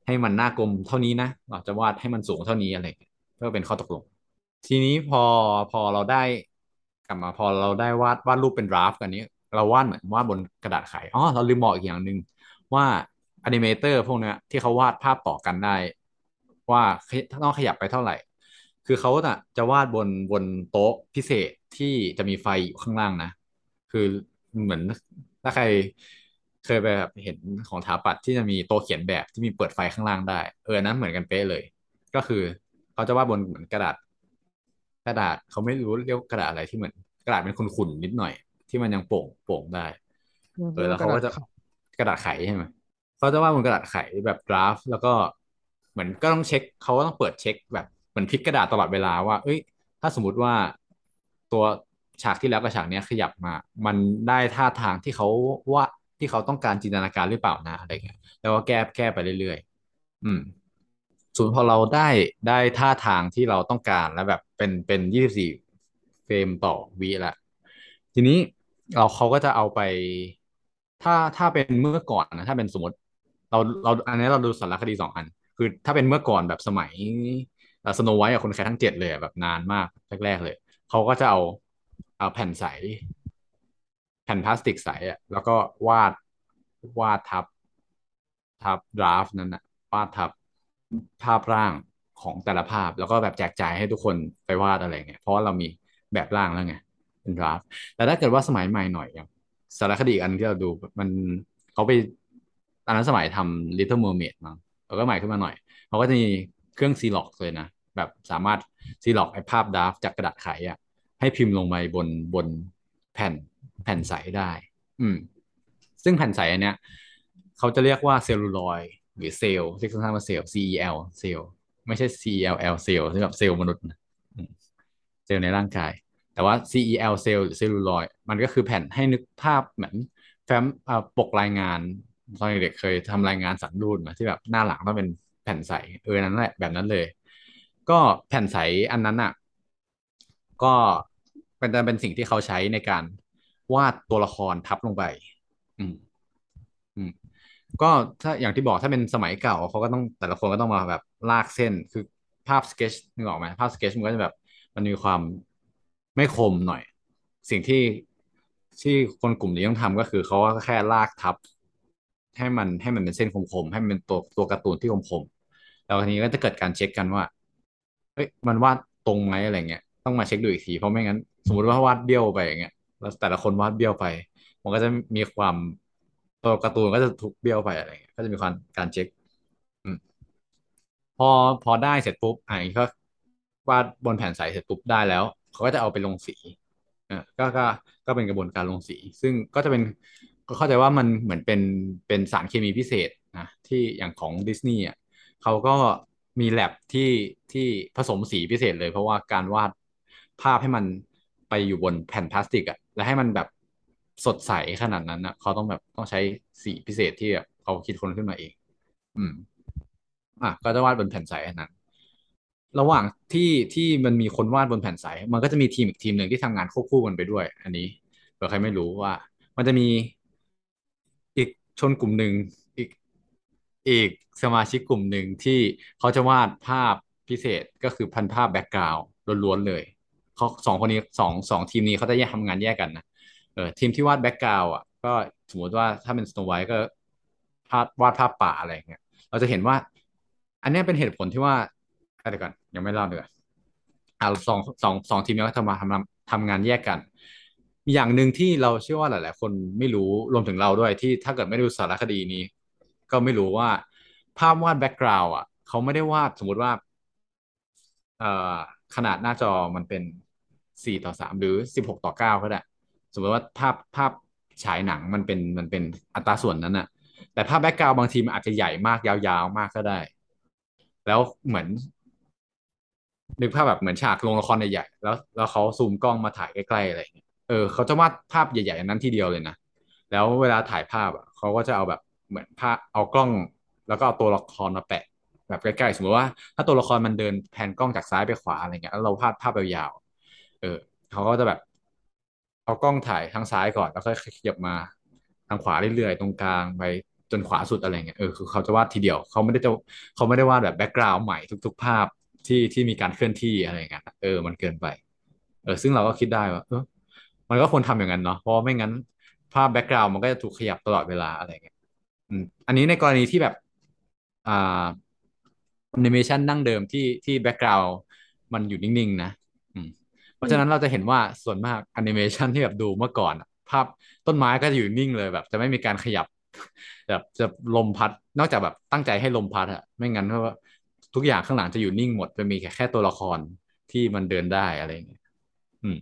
ให้มันหน้ากลมเท่านี้นะเราจะวาดให้มันสูงเท่านี้อะไรเพื่อเป็นข้อตกลง ทีนี้พอพอเราได้กลับมาพอเราได้วาดวาดรูปเป็น draft อันนี้ เราวาดเหมือนวาดบนกระดาษไขอ๋อเราลืมบอกอีกอย่างหนึ่งว่า animator พวกนี้ที่เขาวาดภาพต่อกันได้ ว่าต้องขยับไปเท่าไหร่ คือเขาจะจะวาดบนบนโต๊ะพิเศษที่จะมีไฟอยู่ข้างล่างนะ คือเหมือนถ้าใครเคยไปแบบเห็นของถาปัตย์ที่จะมีโต๊ะเขียนแบบที่มีเปิดไฟข้างล่างได้ เออนั้นเหมือนกันเป๊ะเลย ก็คือเขาจะวาดบนเหมือนกระดาษ กระดาษเขาไม่รู้เรียกกระดาษอะไรที่เหมือน กระดาษเป็นขุ่นๆนิดหน่อย ที่มันยังโป่งโป่งได้เออแล้วเขาก็จะกระดาษไขใช่ไหมเขาจะวาดบนกระดาษไขแบบกราฟแล้วก็เหมือนก็ต้องเช็คเขาก็ต้องเปิดเช็คแบบเหมือนพลิกกระดาษตลอดเวลาว่า เอ้ย ถ้าสมมุติว่าตัวฉากที่แล้วกับฉากเนี้ยขยับมา มันได้ท่าทางที่เขาว่าที่เขาต้องการจินตนาการหรือเปล่านะอะไรเงี้ยแล้วก็แก้แก้ไปเรื่อยๆ อืมส่วนพอเราได้ได้ท่าทางที่เราต้องการแล้วแบบ เป็นเป็นยี่สิบสี่เฟรมต่อวิละทีนี้เราเขาก็จะเอาไป ถ้าถ้าเป็นเมื่อก่อนนะถ้าเป็นสมมติ เราเราอันนี้เราดูสารคดีสองอัน คือถ้าเป็นเมื่อก่อนแบบสมัยสโนไวท์กับคนแค่ทั้งเจ็ดเลยแบบนานมากแรกๆเลย เขาก็จะเอาเอาแผ่นใส แผ่นพลาสติกใสอะแล้วก็วาดวาดทับทับดราฟนั้นนะวาดทับภาพร่าง ของแต่ละภาพ แล้วก็แบบแจกจ่ายให้ทุกคนไปวาดอะไรเงี้ยเพราะเรามีแบบร่างแล้วไงเป็นดราฟแต่ถ้าเกิดว่าสมัยใหม่หน่อยอย่างสารคดีอันที่เราดูมันเขาไปตอนนั้นสมัยทำ Little Mermaid มั้งแล้วก็ใหม่ขึ้นมาหน่อยเขาก็จะมีเครื่องซีร็อกซ์เลยนะ แบบสามารถซีร็อกซ์ไอ้ภาพ draft จากกระดาษไขอะให้พิมพ์ลงไปบนบนแผ่นแผ่นใสได้ อืม ซึ่งแผ่นใสอันเนี้ยเขาจะเรียกว่าเซลลูลอยหรือเซลล์เรียกสั้นๆว่าเซลล์ CEL เซลล์ ไม่ใช่ CELL เซลล์ที่แบบเซลล์มนุษย์นะเซลล์ในร่างกาย แต่ว่า CEL เซลล์หรือเซลลูลอยมันก็คือแผ่นให้นึกภาพเหมือนแฟ้มปกรายงานตอนเด็กๆเคยทำรายงานสันรูดมาที่แบบหน้าหลังต้องเป็นแผ่นใสเออนั่นแหละแบบนั้นเลย ก็แผ่นใสอันนั้นอะ ก็เป็นเป็นสิ่งที่เขาใช้ในการวาดตัวละครทับลงไป อืม ก็ถ้าอย่างที่บอกถ้าเป็นสมัยเก่าเขาก็ต้องแต่ละคนก็ต้องมาแบบลากเส้นคือภาพสเกจนึกออกไหมภาพสเกจมันก็จะแบบมันมีความไม่คมหน่อย สิ่งที่ที่คนกลุ่มนี้ต้องทำก็คือเขาก็แค่ลากทับ ให้มันให้มันเป็นเส้นคมๆให้มันเป็นตัวตัวการ์ตูนที่คมๆแล้วทีนี้ก็จะเกิดการเช็คกันว่าเฮ้ยมันวาดตรงไหมอะไรเงี้ยต้องมาเช็คดูอีกทีเพราะไม่งั้น สมมติว่าวาดเบี้ยวไปอย่างเงี้ยแล้วแต่ละคนวาดเบี้ยวไป มันก็จะมีความ ตัวการ์ตูนก็จะถูกเบี้ยวไปอะไรเงี้ยก็จะมีความการเช็คอืมพอพอได้เสร็จปุ๊บอะก็วาดบนแผ่นใสเสร็จปุ๊บได้แล้ว เขาก็จะเอาไปลงสีอะก็ก็ก็เป็นกระบวนการลงสี ซึ่งก็จะเป็นก็เข้าใจว่ามันเหมือนเป็นเป็นสารเคมีพิเศษนะที่อย่างของดิสนีย์อะเขาก็มีแลบที่ที่ผสมสีพิเศษเลย เพราะว่าการวาดภาพให้มันไปอยู่บนแผ่นพลาสติกอะและให้มันแบบ สดใสขนาดนั้นอะ เขาต้องแบบต้องใช้สีพิเศษที่แบบเขาคิดคนขึ้นมาเอง อืม อะก็จะวาดบนแผ่นใสอันนั้น ระหว่างที่ที่มันมีคนวาดบนแผ่นใส มันก็จะมีทีมอีกทีมหนึ่งที่ทำงานควบคู่กันไปด้วย อันนี้เผื่อใครไม่รู้ว่า มันจะมีอีกชนกลุ่มหนึ่งอีกอีกสมาชิกกลุ่มหนึ่งที่เขาจะวาดภาพพิเศษก็คือพันภาพ background ล้วนๆเลยเขาสองคนนี้สองสองทีมนี้เขาจะแยกทำงานแยกกันนะ เออทีมที่วาด background อะก็สมมติว่าถ้าเป็น Snow White ก็ภาพวาดภาพป่าอะไรอย่างเงี้ยเราจะเห็นว่า อันนี้เป็นเหตุผลที่ว่าอะเดี๋ยวก่อนยังไม่เล่าเดี๋ยอนอ่าสองสองสองทีมนี้ก็ทำมาทำทำงานแยกกัน อย่างหนึ่งที่เราเชื่อว่าหลาย ๆ คนไม่รู้รวมถึงเราด้วยที่ถ้าเกิดไม่ดูสารคดีนี้ ก็ไม่รู้ว่าภาพวาด background อะเขาไม่ได้วาดสมมุติว่าเอ่อขนาดหน้าจอมันเป็นสี่ต่อสามหรือสิบหกต่อเก้าก็ได้ สมมติว่าภาพภาพฉายหนังมันเป็นมันเป็นอัตราส่วนนั้นน่ะแต่ภาพแบ็กกราวด์บางทีมันอาจจะใหญ่มากยาวๆมากก็ได้ แล้วเหมือน นึกภาพแบบเหมือนฉากโรงละครใหญ่ๆแล้วแล้วเขาซูมกล้องมาถ่ายใกล้ๆอะไรอย่างเงี้ยเออเขาจะวาดภาพใหญ่ๆนั้นทีเดียวเลยนะแล้วเวลาถ่ายภาพอะเขาก็จะเอาแบบเหมือนภาพเอากล้อง แล้วก็เอาตัวละครมาแปะ แบบใกล้ๆสมมติว่า ถ้าตัวละครมันเดินแผนกล้องจากซ้ายไปขวาอะไรเงี้ยแล้วเราภาพภาพยาวๆเออเขาก็จะแบบ เอากล้องถ่ายทางซ้ายก่อนแล้วก็ขยับมาทางขวาเรื่อยๆตรงกลางไปจนขวาสุดอะไรเงี้ยเออคือเขาจะวาดทีเดียวเขาไม่ได้จะเขาไม่ได้วาดแบบ background ใหม่ทุก ๆ ภาพที่ที่มีการเคลื่อนที่อะไรเงี้ยเออมันเกินไป เออซึ่งเราก็คิดได้ว่าเออมันก็ควรทำอย่างนั้นเนาะเพราะไม่งั้นภาพ background มันก็จะถูกขยับตลอดเวลาอะไรเงี้ยอืมอันนี้ในกรณีที่แบบอ่าแอนิเมชันดั้งเดิมที่ที่ background มันอยู่นิ่งๆนะ เพราะฉะนั้นเราจะเห็นว่าส่วนมากแอนิเมชันที่แบบดูเมื่อก่อนภาพต้นไม้ก็จะอยู่นิ่งเลยแบบ จะไม่มีการขยับแบบจะลมพัดนอกจากแบบตั้งใจให้ลมพัดอะไม่งั้นเพราะว่าทุกอย่างข้างหลังจะอยู่นิ่งหมดจะมีแค่แค่ตัวละครที่มันเดินได้อะไรอย่างเงี้ยอืม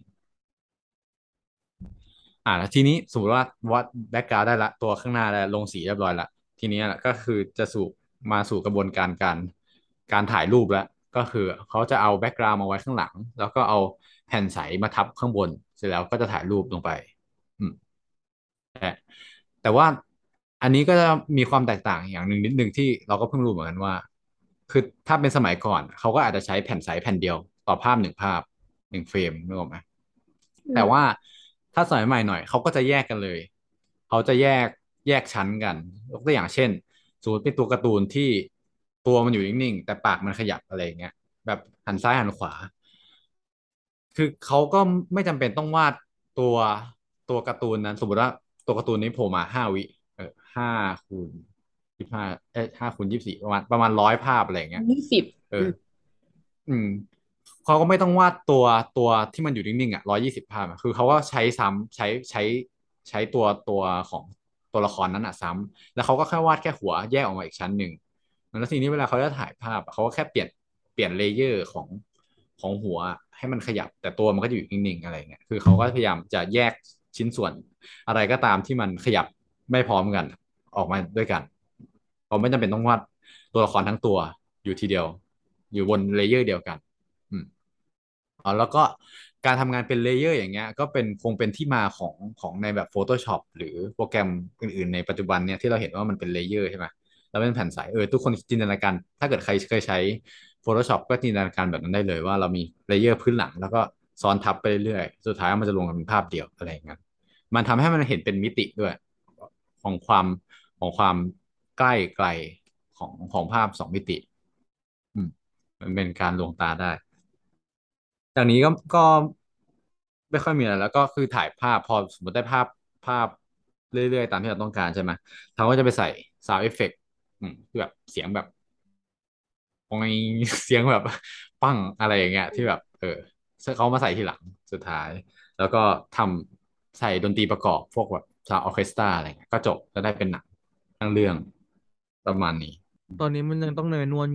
อ่าแล้วทีนี้สมมติว่าวาด background ได้ละ ตัวข้างหน้าแล้วลงสีเรียบร้อยละทีนี้ก็คือจะสู่มาสู่กระบวนการการการถ่ายรูปแล้ว ก็คือเขาจะเอา background มาไว้ข้างหลัง แล้วก็เอาแผ่นใสมาทับข้างบน เสร็จแล้วก็จะถ่ายรูปลงไปอืมแต่แต่ว่าอันนี้ก็จะมีความแตกต่างอย่างหนึ่งนิดหนึ่งที่เราก็เพิ่งรู้เหมือนกันว่า คือถ้าเป็นสมัยก่อน เขาก็อาจจะใช้แผ่นใสแผ่นเดียว ต่อภาพหนึ่งภาพหนึ่งเฟรมนึกออกไหมแต่ว่าถ้าสมัยใหม่หน่อยเขาก็จะแยกกันเลย เขาจะแยกแยกชั้นกันยกตัวอย่างเช่นสมมติเป็นตัวการ์ตูนที่ ตัวมันอยู่นิ่งๆแต่ปากมันขยับอะไรอย่างเงี้ยแบบหันซ้ายหันขวา คือเขาก็ไม่จำเป็นต้องวาดตัวตัวการ์ตูนนั้น สมมติว่าตัวการ์ตูนนี้โผล่มาห้าวิเออห้าคูณยี่ห้าเอ้ห้าคูณยี่สิบสี่ประมาณประมาณร้อยภาพอะไรอย่างเงี้ยยี่สิบเออ อืมเขาก็ไม่ต้องวาดตัวตัวที่มันอยู่นิ่งๆอะร้อยยี่สิบภาพอะคือเขาก็ใช้ซ้ำใช้ใช้ใช้ตัวตัวของตัวละครนั้นอะซ้ำแล้วเขาก็แค่วาดแค่หัวแยกออกมาอีกชั้นหนึ่ง แล้วทีนี้เวลาเขาจะถ่ายภาพเขาก็แค่เปลี่ยนเปลี่ยนเลเยอร์ของของหัวให้มันขยับ แต่ตัวมันก็จะอยู่นิ่งๆอะไรเงี้ยคือเขาก็พยายามจะแยกชิ้นส่วนอะไรก็ตามที่มันขยับไม่พร้อมกัน ออกมาด้วยกันเขาไม่จำเป็นต้องวาดตัวละครทั้งตัวอยู่ทีเดียว อยู่บน layer เดียวกัน อืมอ๋อแล้วก็การทำงานเป็น layer อย่างเงี้ย ก็เป็นคงเป็นที่มาของของในแบบ Photoshop หรือโปรแกรมอื่น ๆ ในปัจจุบันเนี่ยที่เราเห็นว่ามันเป็น layer ใช่ไหม แล้วเป็นแผ่นใสเออทุกคนจินตนาการ ถ้าเกิดใครเคยใช้ Photoshop ก็จินตนาการแบบนั้นได้เลยว่าเรามี layer พื้นหลัง แล้วก็ซ้อนทับไปเรื่อยๆสุดท้ายมันจะรวมกันเป็นภาพเดียวอะไรอย่างเงี้ยมันทำให้มันเห็นเป็นมิติด้วย ของความของความใกล้ไกลของของภาพสองมิติ อืม มันเป็นการลวงตาได้จากนี้ก็ก็ไม่ค่อยมีอะไรแล้วก็คือถ่ายภาพพอสมมติได้ภาพภาพเรื่อยๆ ตามที่เราต้องการใช่ไหมเขาก็จะไปใส่ sound effect อืมคือแบบเสียงแบบโองเสียงแบบ ปั้งอะไรอย่างเงี้ย ที่แบบ เออเขามาใส่ทีหลังสุดท้าย แล้วก็ทำใส่ดนตรีประกอบพวกแบบซาวออเคสตราอะไรเงี้ยก็จบแล้วได้เป็นหนังทั้งเรื่องประมาณนี้ ตอนนี้มันยังต้องเนยนวล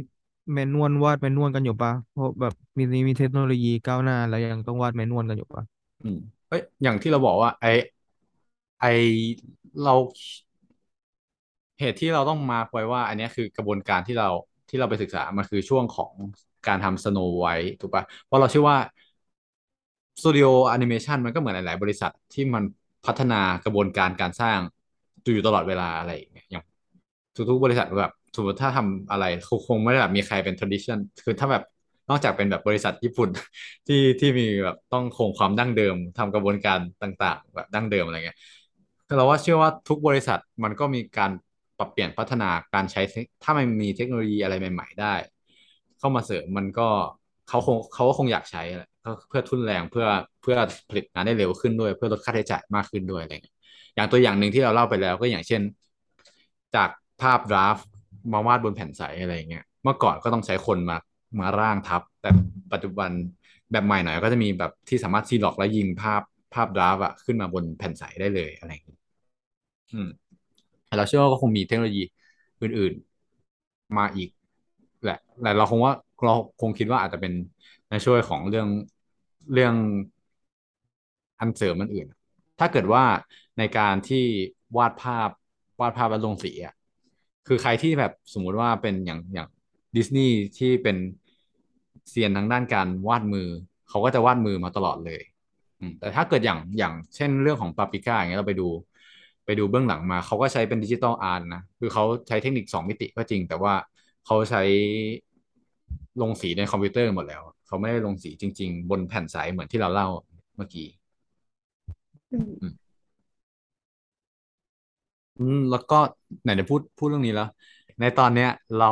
แมนนวลวาดแมนนวลกันอยู่ปะเพราะแบบมีนี้มีเทคโนโลยีก้าวหน้า แล้วยังต้องวาดแมนนวลกันอยู่ปะอืมเอ้ยอย่างที่เราบอกว่า ไอไอเรา เหตุที่เราต้องมาไว้ว่า อันนี้คือกระบวนการที่เราที่เราไปศึกษามันคือช่วงของการทำสโนไวท์ถูกปะเพราะเราเชื่อว่าสตูดิโอแอนิเมชันมันก็เหมือนหลาย ๆ บริษัทที่มันพัฒนากระบวนการการสร้างอยู่ตลอดเวลาอะไรอย่างเงี้ยอย่างทุกๆบริษัทแบบสมมติถ้าทำอะไรคงคงไม่ได้แบบมีใครเป็น tradition คือถ้าแบบนอกจากเป็นแบบบริษัทญี่ปุ่นที่ที่มีแบบต้องคงความดั้งเดิมทำกระบวนการต่าง ๆ แบบดั้งเดิมอะไรเงี้ยเราว่าเชื่อว่าทุกบริษัทมันก็มีการ ปรับเปลี่ยนพัฒนาการใช้ถ้ามันมีเทคโนโลยีอะไรใหม่ ๆ ได้ เข้ามาเสริมมันก็เขาคงเขาก็คงอยากใช้แหละเพื่อทุนแรงเพื่อเพื่อผลิตงานได้เร็วขึ้นด้วย เพื่อลดค่าใช้จ่ายมากขึ้นด้วยอะไรเงี้ยอย่างตัวอย่างหนึ่งที่เราเล่าไปแล้วก็อย่างเช่น จากภาพดราฟมาวาดบนแผ่นใสอะไรเงี้ยเมื่อก่อนก็ต้องใช้คนมามาร่างทับ แต่ปัจจุบันแบบใหม่หน่อยก็จะมีแบบที่สามารถซีล็อกแล้วยิงภาพภาพดราฟอะขึ้นมาบนแผ่นใสได้เลยอะไรอย่างนี้อืม เราเชื่อว่าก็คงมีเทคโนโลยีอื่นๆ มาอีกแหละแต่เราคงว่าเราคงคิดว่าอาจจะเป็นในช่วยของเรื่องเรื่องอันเสริมมันอื่น ถ้าเกิดว่าในการที่วาดภาพวาดภาพแล้วลงสีอะคือใครที่แบบสมมุติว่าเป็นอย่างอย่างดิสนีย์ที่เป็นเซียนทางด้านการวาดมือ เขาก็จะวาดมือมาตลอดเลยแต่ถ้าเกิดอย่างอย่างเช่นเรื่องของปาปิก้าอย่างเงี้ยเราไปดู ไปดูเบื้องหลังมา เขาก็ใช้เป็น digital art นะ คือเขาใช้เทคนิคสองมิติก็จริง แต่ว่าเขาใช้ลงสีในคอมพิวเตอร์หมดแล้ว เขาไม่ได้ลงสีจริง ๆ บนแผ่นใสเหมือนที่เราเล่าเมื่อกี้อืมอืมแล้วก็ไหนจะพูดพูดเรื่องนี้แล้ว ในตอนเนี้ยเรา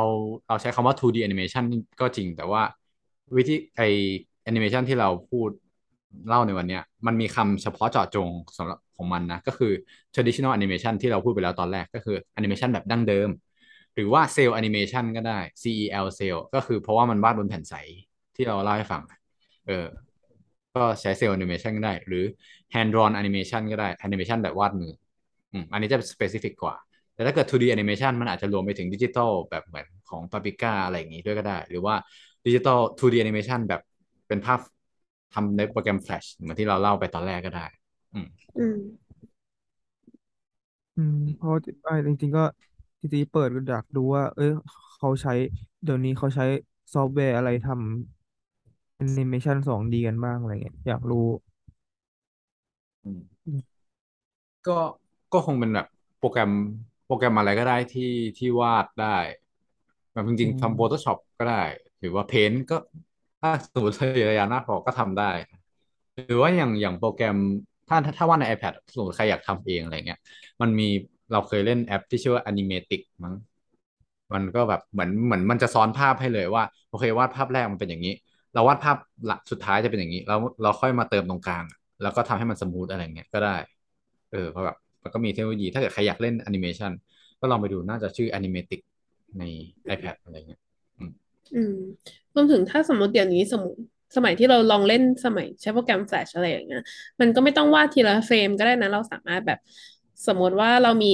เราใช้คำว่า 2D animation ก็จริง แต่ว่าวิธีไอ้แอนิเมชันที่เราพูด เล่าในวันนี้มันมีคำเฉพาะเจาะจงสำหรับของมันนะ ก็คือ traditional animation ที่เราพูดไปแล้วตอนแรกก็คือแอนิเมชันแบบดั้งเดิม หรือว่า cell animation ก็ได้ CEL cell ก็คือเพราะว่ามันวาดบนแผ่นใสที่เราเล่าให้ฟัง เออ ก็ใช้ cel animation ก็ได้ หรือ hand drawn animation ก็ได้ animation แบบวาดมือ อืมอันนี้จะ specific กว่า แต่ถ้าเกิด 2D animation มันอาจจะรวมไปถึงดิจิตอลแบบเหมือนของ Paprika อะไรอย่างนี้ด้วยก็ได้ หรือว่าดิจิตอล 2D animation แบบเป็นภาพ ทำในโปรแกรม Flash เหมือนที่เราเล่าไปตอนแรกก็ได้ อืม อืม อืมเพราะไอ้จริง ๆ ก็จริงๆเปิดก็อยากดูว่า เอ้ยเขาใช้ เดี๋ยวนี้เขาใช้ซอฟต์แวร์อะไรทำแอนิเมชันสองดีกันบ้างอะไรเงี้ยอยากรู้ อืม ก็ก็คงเป็นแบบโปรแกรมโปรแกรมอะไรก็ได้ที่ที่วาดได้แบบจอืริงๆมทำ Photoshop ก็ได้ หรือว่า Paint ก็ ถ้าสมมติระยะหน้าพอก็ทำได้ หรือว่าอย่างอย่างโปรแกรมถ้าถ้าถ้าวาดใน iPad สมมติใครอยากทำเองอะไรเงี้ย มันมีเราเคยเล่นแอปที่ชื่อว่า Animatic มั้งมันก็แบบเหมือนเหมือนมันจะซ้อนภาพให้เลยว่าโอเควาดภาพแรกมันเป็นอย่างนี้ เราวาดภาพหลักสุดท้ายจะเป็นอย่างนี้แล้วเราค่อยมาเติมตรงกลาง แล้วก็ทำให้มัน smooth อะไรเงี้ยก็ได้ เออเพราะแบบมันก็มีเทคโนโลยีถ้าเกิดใครอยากเล่นแอนิเมชันก็ลองไปดูน่าจะชื่อ Animatic ใน iPad อะไรเงี้ย อืม รวมถึงถ้าสมมติเดี๋ยวนี้สมมติสมัยที่เราลองเล่นสมัยใช้โปรแกรม Flash อะไรอย่างเงี้ยมันก็ไม่ต้องวาดทีละเฟรมก็ได้นะ เราสามารถแบบสมมติว่าเรามี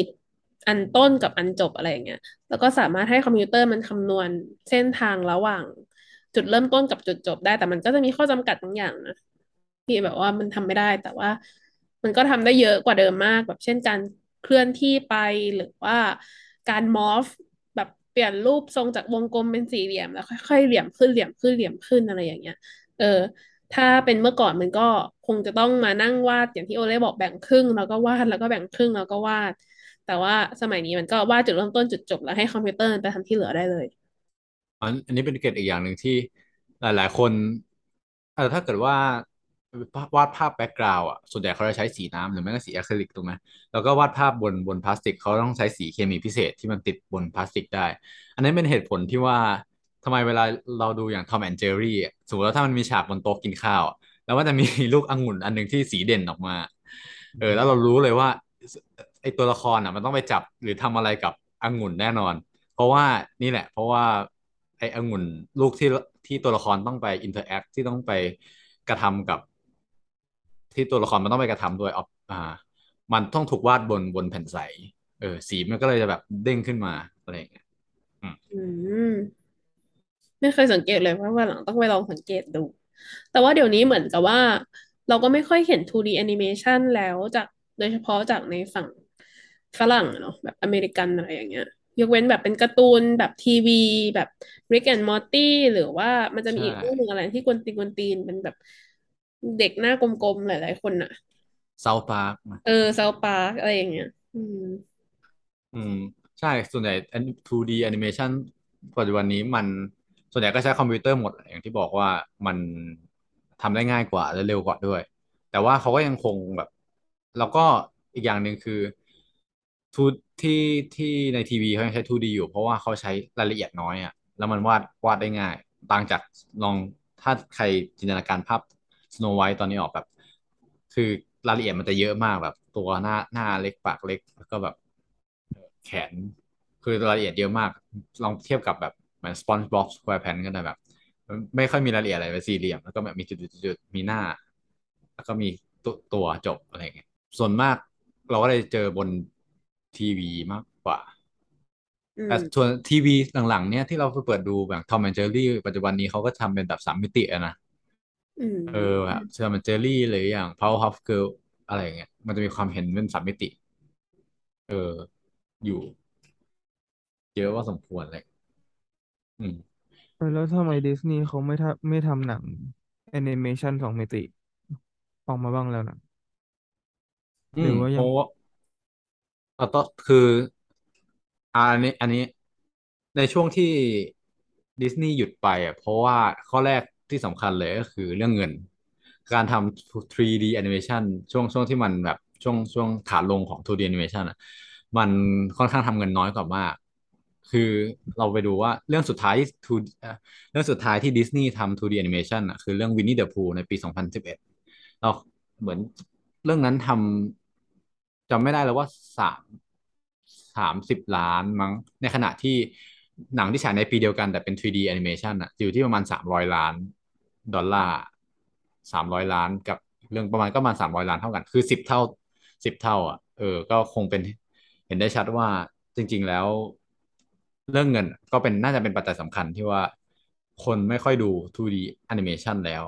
อันต้นกับอันจบอะไรอย่างเงี้ยแล้วก็สามารถให้คอมพิวเตอร์มันคำนวณเส้นทางระหว่างจุดเริ่มต้นกับจุดจบได้ แต่มันก็จะมีข้อจำกัดบางอย่างนะที่แบบว่ามันทำไม่ได้ แต่ว่ามันก็ทำได้เยอะกว่าเดิมมากแบบเช่นการเคลื่อนที่ไปหรือว่าการมอฟ ลี่ยนรูปทรงจากวงกลมเป็นสี่เหลี่ยมแล้วค่อยๆเหลี่ยมขึ้นเหลี่ยมขึ้นเหลี่ยมขึ้นอะไรอย่างเงี้ย เออ ถ้าเป็นเมื่อก่อนมันก็คงจะต้องมานั่งวาดอย่างที่โอเล่บอกแบ่งครึ่งแล้วก็วาดแล้วก็แบ่งครึ่งแล้วก็วาด แต่ว่าสมัยนี้มันก็วาดจุดเริ่มต้นจุดจบแล้วให้คอมพิวเตอร์ไปทำที่เหลือได้เลยอันอันนี้เป็นเกร็ดอีกอย่างหนึ่งที่หลาย ๆ คนเออถ้าเกิดว่า วาดภาพ background อะส่วนใหญ่เขาจะใช้สีน้ำหรือไม่ก็สีอะคริลิกถูกไหมแล้วก็วาดภาพบนบนพลาสติกเขาต้องใช้สีเคมีพิเศษที่มันติดบนพลาสติกได้ อันนี้เป็นเหตุผลที่ว่าทำไมเวลาเราดูอย่าง Tom and Jerry สมมติว่าถ้ามันมีฉากบนโต๊ะกินข้าว แล้วว่าจะมีลูกองุ่นอันหนึ่งที่สีเด่นออกมา เออ แล้วเรารู้เลยว่าไอ้ตัวละครอะมันต้องไปจับหรือทำอะไรกับองุ่นแน่นอน เพราะว่านี่แหละ เพราะว่าไอ้องุ่นลูกที่ที่ตัวละครต้องไป interact ที่ต้องไปกระทำกับ ที่ตัวละครมันต้องไปกระทำด้วยอออ่า มันต้องถูกวาดบนบนแผ่นใส เออ สีมันก็เลยจะแบบเด้งขึ้นมาอะไรอย่างเงี้ยอืมไม่เคยสังเกตเลยว่าะวันหลังต้องไปลองสังเกตดู แต่ว่าเดี๋ยวนี้เหมือนกับว่า เราก็ไม่ค่อยเห็น 2D animation แล้วจากโดยเฉพาะจากในฝั่งฝรั่งเนาะแบบอเมริกันอะไรอย่างเงี้ยยกเว้นแบบเป็นการ์ตูนแบบทีวี แบบ Rick and Morty หรือว่ามันจะมีอีกเรื่องหนึ่งอะไรที่กวนตีนกวนตีนเป็นแบบ เด็กหน้ากลมๆหลาย ๆ คนน่ะ South Park เออ South Park อะไรอย่างเงี้ย อืม อืม ใช่ส่วนใหญ่ 2D animation ปัจจุบันนี้มันส่วนใหญ่ก็ใช้คอมพิวเตอร์หมดแหละอย่างที่บอกว่ามันทำได้ง่ายกว่าและเร็วกว่าด้วย แต่ว่าเขาก็ยังคงแบบ แล้วก็อีกอย่างหนึ่งคือทูที่ที่ในทีวีเขายังใช้ 2D อยู่ เพราะว่าเขาใช้รายละเอียดน้อยอะ แล้วมันวาดวาดได้ง่าย ต่างจากลองถ้าใครจินตนาการภาพ Snow White ตอนนี้ออกแบบ คือรายละเอียดมันจะเยอะมากแบบ ตัวหน้าหน้าเล็กปากเล็ก แล้วก็แบบแขน คือรายละเอียดเยอะมาก ลองเทียบกับแบบเหมือน SpongeBob SquarePants ก็ได้แบบ ไม่ค่อยมีรายละเอียดอะไรเป็นสี่เหลี่ยม แล้วก็แบบมีจุดๆๆมีหน้า แล้วก็มีตัวตัวจบอะไรเงี้ยส่วนมากเราก็เลยเจอบนทีวีมากกว่าอืแต่ส่วนมทีวีหลังๆ เนี่ยที่เราไปเปิดดูแบบ Tom and Jerry ปัจจุบันนี้เขาก็ทำเป็นแบบสามมิติอะนะอื เออแบบม Tom and Jerry หรืออย่าง Powerpuff Girl อะไรเงี้ยมันจะมีความเห็นเป็นสามมิติ เออ อยู่ เยอะว่าสมควรเลยอืมเออแล้วทำไมดิสนีย์เขาไม่ทำไม่ทำหนังแอนิเมชันสองมิติ ออกมาบ้างแล้วนะอืมหรือว่ายังเพราะว่าเราต้องคืออ่าอันนี้ อันนี้ ในช่วงที่ดิสนีย์หยุดไปอะเพราะว่าข้อแรก ที่สำคัญเลยก็คือเรื่องเงิน การทำ 3D animation ช่วงช่วงที่มันแบบช่วงช่วงขาลงของ 2D animation อะมันค่อนข้างทำเงินน้อยกว่ามากคือเราไปดูว่าเรื่องสุดท้ายที่2เอ่อเรื่องสุดท้ายที่ดิสนีย์ทำ 2D animation อะคือเรื่อง Winnie the Pooh ในปี 2011 เราเหมือนเรื่องนั้นทำจำไม่ได้แล้วว่าสามสามสิบล้านมั้ง ในขณะที่หนังที่ฉายในปีเดียวกันแต่เป็น 3D animation อะอยู่ที่ประมาณสามร้อยล้าน ดอลลาร์สามร้อยล้านกับเรื่องประมาณก็ประมาณสามร้อยล้านเท่ากัน คือสิบเท่าสิบเท่า อะ เออ ก็คงเป็นเห็นได้ชัดว่าจริง ๆ แล้ว เรื่องเงินก็เป็นน่าจะเป็นปัจจัยสำคัญที่ว่าคนไม่ค่อยดู 2D animation แล้ว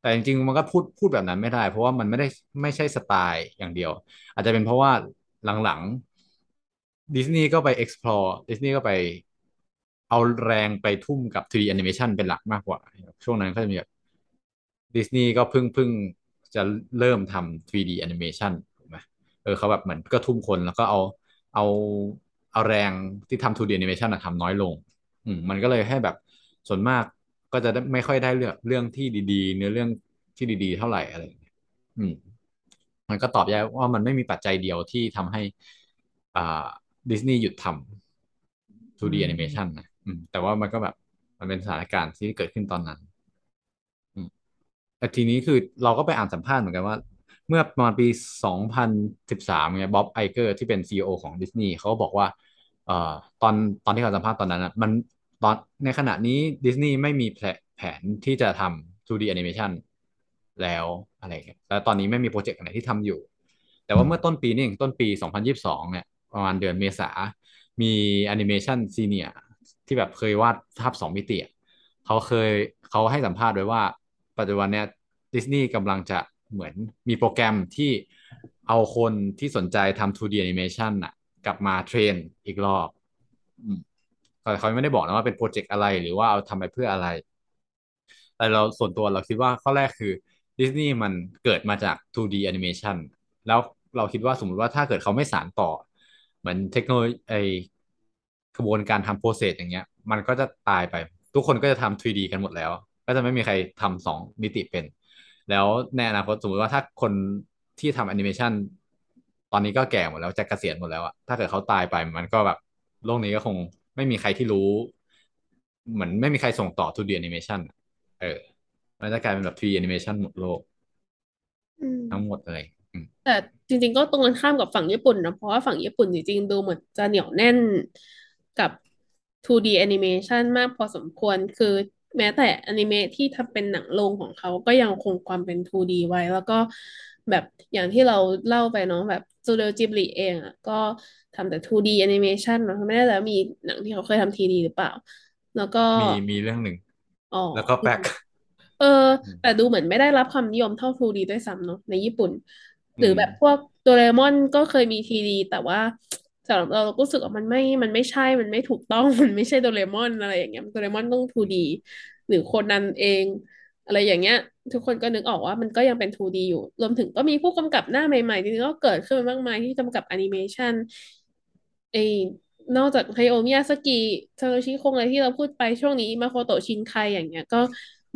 แต่จริง ๆ มันก็พูดพูดแบบนั้นไม่ได้ เพราะว่ามันไม่ได้ไม่ใช่สไตล์อย่างเดียว อาจจะเป็นเพราะว่าหลังๆดิสนีย์ก็ไป explore ดิสนีย์ก็ไป เอาแรงไปทุ่มกับ 3D animation เป็นหลักมากกว่า ช่วงนั้นก็จะมีแบบดิสนีย์ก็เพิ่งเพิ่งจะเริ่มทำ 3D animation ถูกไหมเออเขาแบบเหมือนก็ทุ่มคนแล้วก็เอาเอาเอาแรงที่ทำ 2D animation อะทำน้อยลง อืมมันก็เลยให้แบบส่วนมากก็จะได้ไม่ค่อยได้เรื่องเรื่องที่ดีๆ เนื้อเรื่องที่ดีๆ เท่าไหร่อะไรอย่างเงี้ยอืม มันก็ตอบยากว่ามันไม่มีปัจจัยเดียวที่ทำให้อ่าดิสนีย์หยุดทำอื 2D ม animation นะ อืม แต่ว่ามันก็แบบ มันเป็นสถานการณ์ที่เกิดขึ้นตอนนั้น อืมแต่ทีนี้คือเราก็ไปอ่านสัมภาษณ์เหมือนกันว่า เมื่อประมาณปีสองพันสิบสามเนี่ยบ๊อบไอเกอร์ที่เป็นซีอีโอของดิสนีย์เขาก็บอกว่า เอ่อ ตอนตอนที่เขาสัมภาษณ์ตอนนั้นนะมันตอนในขณะนี้ดิสนีย์ไม่มีแผนที่จะทำ 2D animation แล้วอะไรเงี้ยแล้วตอนนี้ไม่มีโปรเจกต์ไหนที่ทำอยู่ แต่ว่าเมื่อต้นปีนี่เองต้นปี 2022 เนี่ย ประมาณเดือนเมษา มีแอ ที่แบบเคยวาดภาพสองมิติอะเขาเคยเขาให้สัมภาษณ์ไว้ว่า ปัจจุบันเนี่ยดิสนีย์กำลังจะเหมือนมีโปรแกรมที่เอาคนที่สนใจทำ 2D animation น่ะ กลับมาเทรนอีกรอบแต่เขาไม่ได้บอกนะว่าเป็นโปรเจกต์อะไรหรือว่าเอาทำไปเพื่ออะไร แต่เราส่วนตัวเราคิดว่าข้อแรกคือดิสนีย์มันเกิดมาจาก 2D animation แล้วเราคิดว่าสมมติว่าถ้าเกิดเขาไม่สานต่อ เหมือนเทคโนโลยี กระบวนการทำโปรเซสอย่างเงี้ย มันก็จะตายไป ทุกคนก็จะทำ 3D กันหมดแล้ว ก็จะไม่มีใครทำสองมิติเป็น แล้วในอนาคตสมมติว่าถ้าคนที่ทำแอนิเมชันตอนนี้ก็แก่หมดแล้วจะเกษียณหมดแล้วอะถ้าเกิดเขาตายไปมันก็แบบโลกนี้ก็คงไม่มีใครที่รู้ เหมือนไม่มีใครส่งต่อ 2D animation อะเออ มันจะกลายเป็นแบบ 3D animation หมดโลกอืมทั้งหมดเลยอืมแต่จริง ๆ ก็ตรงกันข้ามกับฝั่งญี่ปุ่นนะเพราะว่าฝั่งญี่ปุ่นจริงๆดูเหมือนจะเหนียวแน่น กับ 2D animation มากพอสมควรคือแม้แต่อนิเมะที่ทำเป็นหนังโรงของเขาก็ยังคงความเป็น 2D ไว้ แล้วก็แบบอย่างที่เราเล่าไปเนาะแบบสตูดิโอจิบลิเองอะก็ทำแต่ 2D animation เนาะไม่แน่ใจว่ามีหนังที่เขาเคยทำ 3D หรือเปล่า แล้วก็มีมีเรื่องหนึ่งอ๋อแล้วก็แปลกเอออืมแต่ดูเหมือนไม่ได้รับความนิยมเท่า 2D ด้วยซ้ำเนาะในญี่ปุ่น หรืออมแบบพวกโดเรมอนก็เคยมี 3D แต่ว่า สำหรับเราเราก็รู้สึกว่ามันไม่ มันไม่ใช่ มันไม่ถูกต้อง มันไม่ใช่โดเรมอนอะไรอย่างเงี้ย โดเรมอนต้อง 2D หรือโคนันเอง อะไรอย่างเงี้ย ทุกคนก็นึกออกว่ามันก็ยังเป็น 2D อยู่ รวมถึงก็มีผู้กำกับหน้าใหม่ๆจริงๆก็เกิดขึ้นมามากมายที่กำกับแอนิเมชันไอ้นอกจากฮายาโอะ มิยาซากิซาโตชิคงอะไรที่เราพูดไปช่วงนี้มาโคโตะ ชินไคอย่างเงี้ย ก็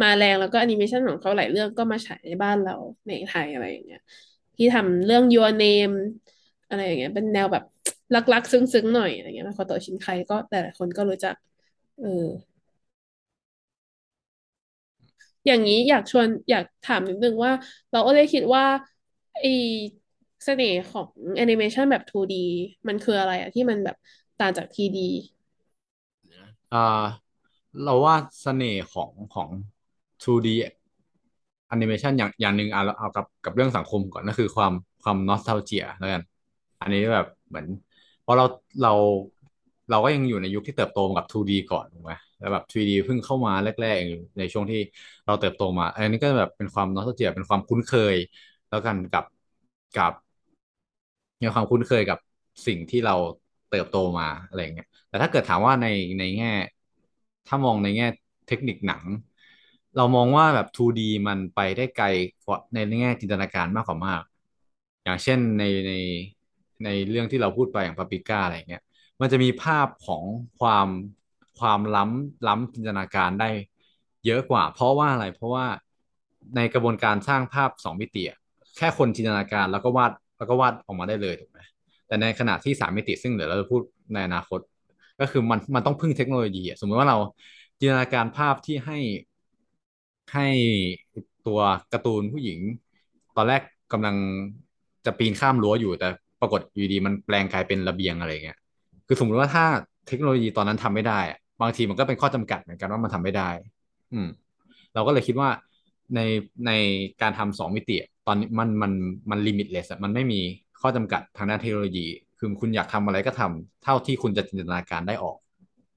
มาแรงแล้วก็แอนิเมชันของเขาหลายเรื่องก็มาฉายในบ้านเราในไทยอะไรอย่างเงี้ย ที่ทำเรื่อง Your Name อะไรอย่างเงี้ย เป็นแนวแบบ รักๆซึ้งๆหน่อยอะไรเงี้ยมาโคโตะชินไคก็แต่ละคนก็รู้จัก เออ อย่างนี้อยากชวนอยากถามนิดนึงว่า เราก็เลยคิดว่าไอเสน่ห์ของแอนิเมชันแบบ 2D มันคืออะไรอะที่มันแบบต่างจาก 3D อ่าเราว่าเสน่ห์ของของ 2D animation อย่างอย่างหนึ่งอะเราเอากับกับเรื่องสังคมก่อนก็คือความความ nostalgia แล้วกัน อันนี้แบบเหมือน ราะเราเราเราก็ยังอยู่ในยุคที่เติบโตมากับ 2D ก่อนถูกไหมแล้วแบบ 3D เพิ่งเข้ามาแรกๆในช่วงที่เราเติบโตมา อันนี้ก็แบบเป็นความ nostalgia เป็นความคุ้นเคย แล้วกันกับกับมีความคุ้นเคยกับสิ่งที่เราเติบโตมาอะไรอย่างเงี้ย แต่ถ้าเกิดถามว่าในในแง่ ถ้ามองในแง่เทคนิคหนัง เรามองว่าแบบ 2D มันไปได้ไกลกว่าในแง่จินตนาการมากกว่ามาก อย่างเช่นในใน ในเรื่องที่เราพูดไปอย่างปาปิก้าอะไรเงี้ยมันจะมีภาพของความความล้ำล้ำจินตนาการได้เยอะกว่า เพราะว่าอะไรเพราะว่าในกระบวนการสร้างภาพสองมิติอะแค่คนจินตนาการแล้วก็วาดแล้วก็วาดออกมาได้เลยถูกไหมแต่ในขณะที่สามมิติซึ่งเดี๋ยวเราจะพูดในอนาคต ก็คือมันมันต้องพึ่งเทคโนโลยีสมมติว่าเราจินตนาการภาพที่ให้ให้ตัวการ์ตูนผู้หญิง ตอนแรกกำลังจะปีนข้ามรั้วอยู่แต่ ปรากฏอยู่ดีมันแปลงกลายเป็นระเบียงอะไรเงี้ยคือสมมติว่าถ้าเทคโนโลยีตอนนั้นทำไม่ได้ บางทีมันก็เป็นข้อจำกัดเหมือนกันว่ามันทำไม่ได้ อืม เราก็เลยคิดว่าในในการทำสองมิติตอนนี้มันมันมัน limitless มันไม่มีข้อจำกัดทางด้านเทคโนโลยี คือคุณอยากทำอะไรก็ทำเท่าที่คุณจะจินตนาการได้ออก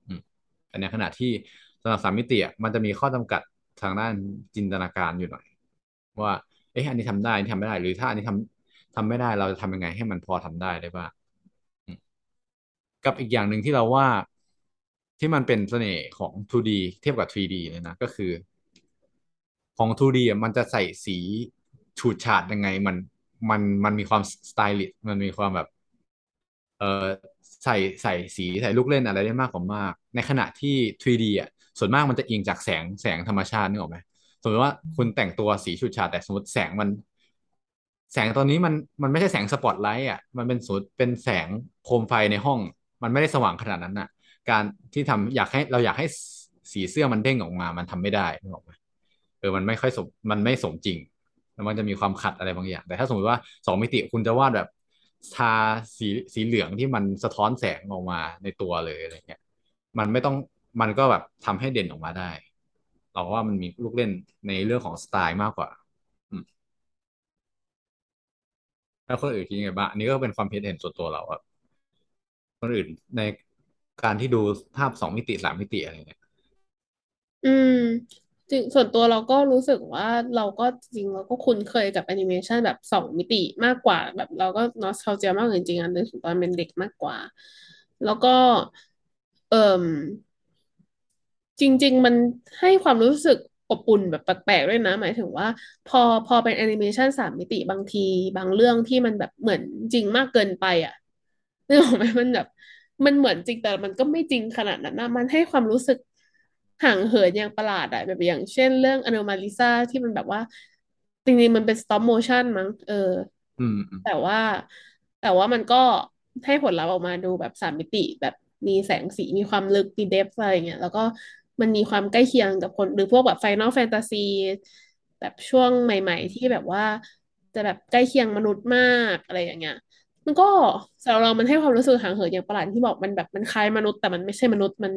อืมแต่ในขณะที่สำหรับสามมิติมันจะมีข้อจำกัดทางด้านจินตนาการอยู่หน่อย ว่า เอ๊ะอันนี้ทำได้อันนี้ทำไม่ได้ หรือถ้าอันนี้ทำ ทำไม่ได้เราจะทำยังไงให้มันพอทำได้ได้บ้างกับอีกอย่างหนึ่งที่เราว่าที่มันเป็นเสน่ห์ของ 2D เทียบกับ 3D เลยนะก็คือ ของ 2D อะมันจะใส่สีฉูดฉาดยังไงมันมันมันมีความสไตลิชมันมีความแบบเออใส่ใส่สีใส่ลูกเล่นอะไรได้มากกว่ามาก ในขณะที่ 3D อะส่วนมากมันจะอิงจากแสงแสงธรรมชาตินึกออกไหมสมมติว่าคุณแต่งตัวสีฉูดฉาดแต่สมมติแสงมัน แสงตอนนี้มันมันไม่ใช่แสงสปอตไลท์อะมันเป็นสมมติเป็นแสงโคมไฟในห้อง มันไม่ได้สว่างขนาดนั้นอะ การที่ทำอยากให้เราอยากให้สีเสื้อมันเด้งออกมา มันทำไม่ได้นึกออกไหมเออมันไม่ค่อยสมมันไม่สมจริงแล้วมันจะมีความขัดอะไรบางอย่าง แต่ถ้าสมมติว่าสองมิติคุณจะวาดแบบทาสีสีเหลืองที่มันสะท้อนแสงออกมาในตัวเลยอะไรเงี้ยมันไม่ต้องมันก็แบบทำให้เด่นออกมาได้เราว่ามันมีลูกเล่นในเรื่องของสไตล์มากกว่า อืม แล้วคนอื่นคิดยังไงบ้างอันนี้ก็เป็นความคิดเห็นส่วนตัวเราอะคนอื่นในการที่ดูภาพสองมิติสามมิติอะไรเงี้ยอืม จริงส่วนตัวเราก็รู้สึกว่าเราก็จริงเราก็คุ้นเคยกับแอนิเมชันแบบสองมิติมากกว่า แบบเราก็นอส t าเจียมากจริงๆอันนึกถึงตอนเป็นเด็กมากกว่า แล้วก็ เอ่มจริง ๆ มันให้ความรู้สึก ออบอุ่นแบบแปลกๆด้วยนะ หมายถึงว่า พอพอเป็นแอนิเมชันสามมิติบางที บางเรื่องที่มันแบบเหมือนจริงมากเกินไปอะนึกออกไหมมันแบบ มันเหมือนจริงแต่มันก็ไม่จริงขนาดนั้นนะมันให้ความรู้สึกห่างเหินอย่างประหลาดอะแบบอย่างเช่นเรื่อง Anomalisa ที่มันแบบว่า จริงๆมันเป็น stop motion มั้งเอออืมอืมแต่ว่า แต่ว่ามันก็ให้ผลลัพธ์ออกมาดูแบบสามมิติแบบมีแสงสีมีความลึกมี depth อะไรอย่างเงี้ยแล้วก็ มันมีความใกล้เคียงกับคน หรือพวกแบบ Final Fantasy แบบช่วงใหม่ ๆ ที่แบบว่าจะแบบใกล้เคียงมนุษย์มากอะไรอย่างเงี้ยมันก็สำหรับเรามันให้ความรู้สึกห่างเหินอย่างประหลาดที่บอกมันแบบมันคล้ายมนุษย์ แต่มันไม่ใช่มนุษย์มัน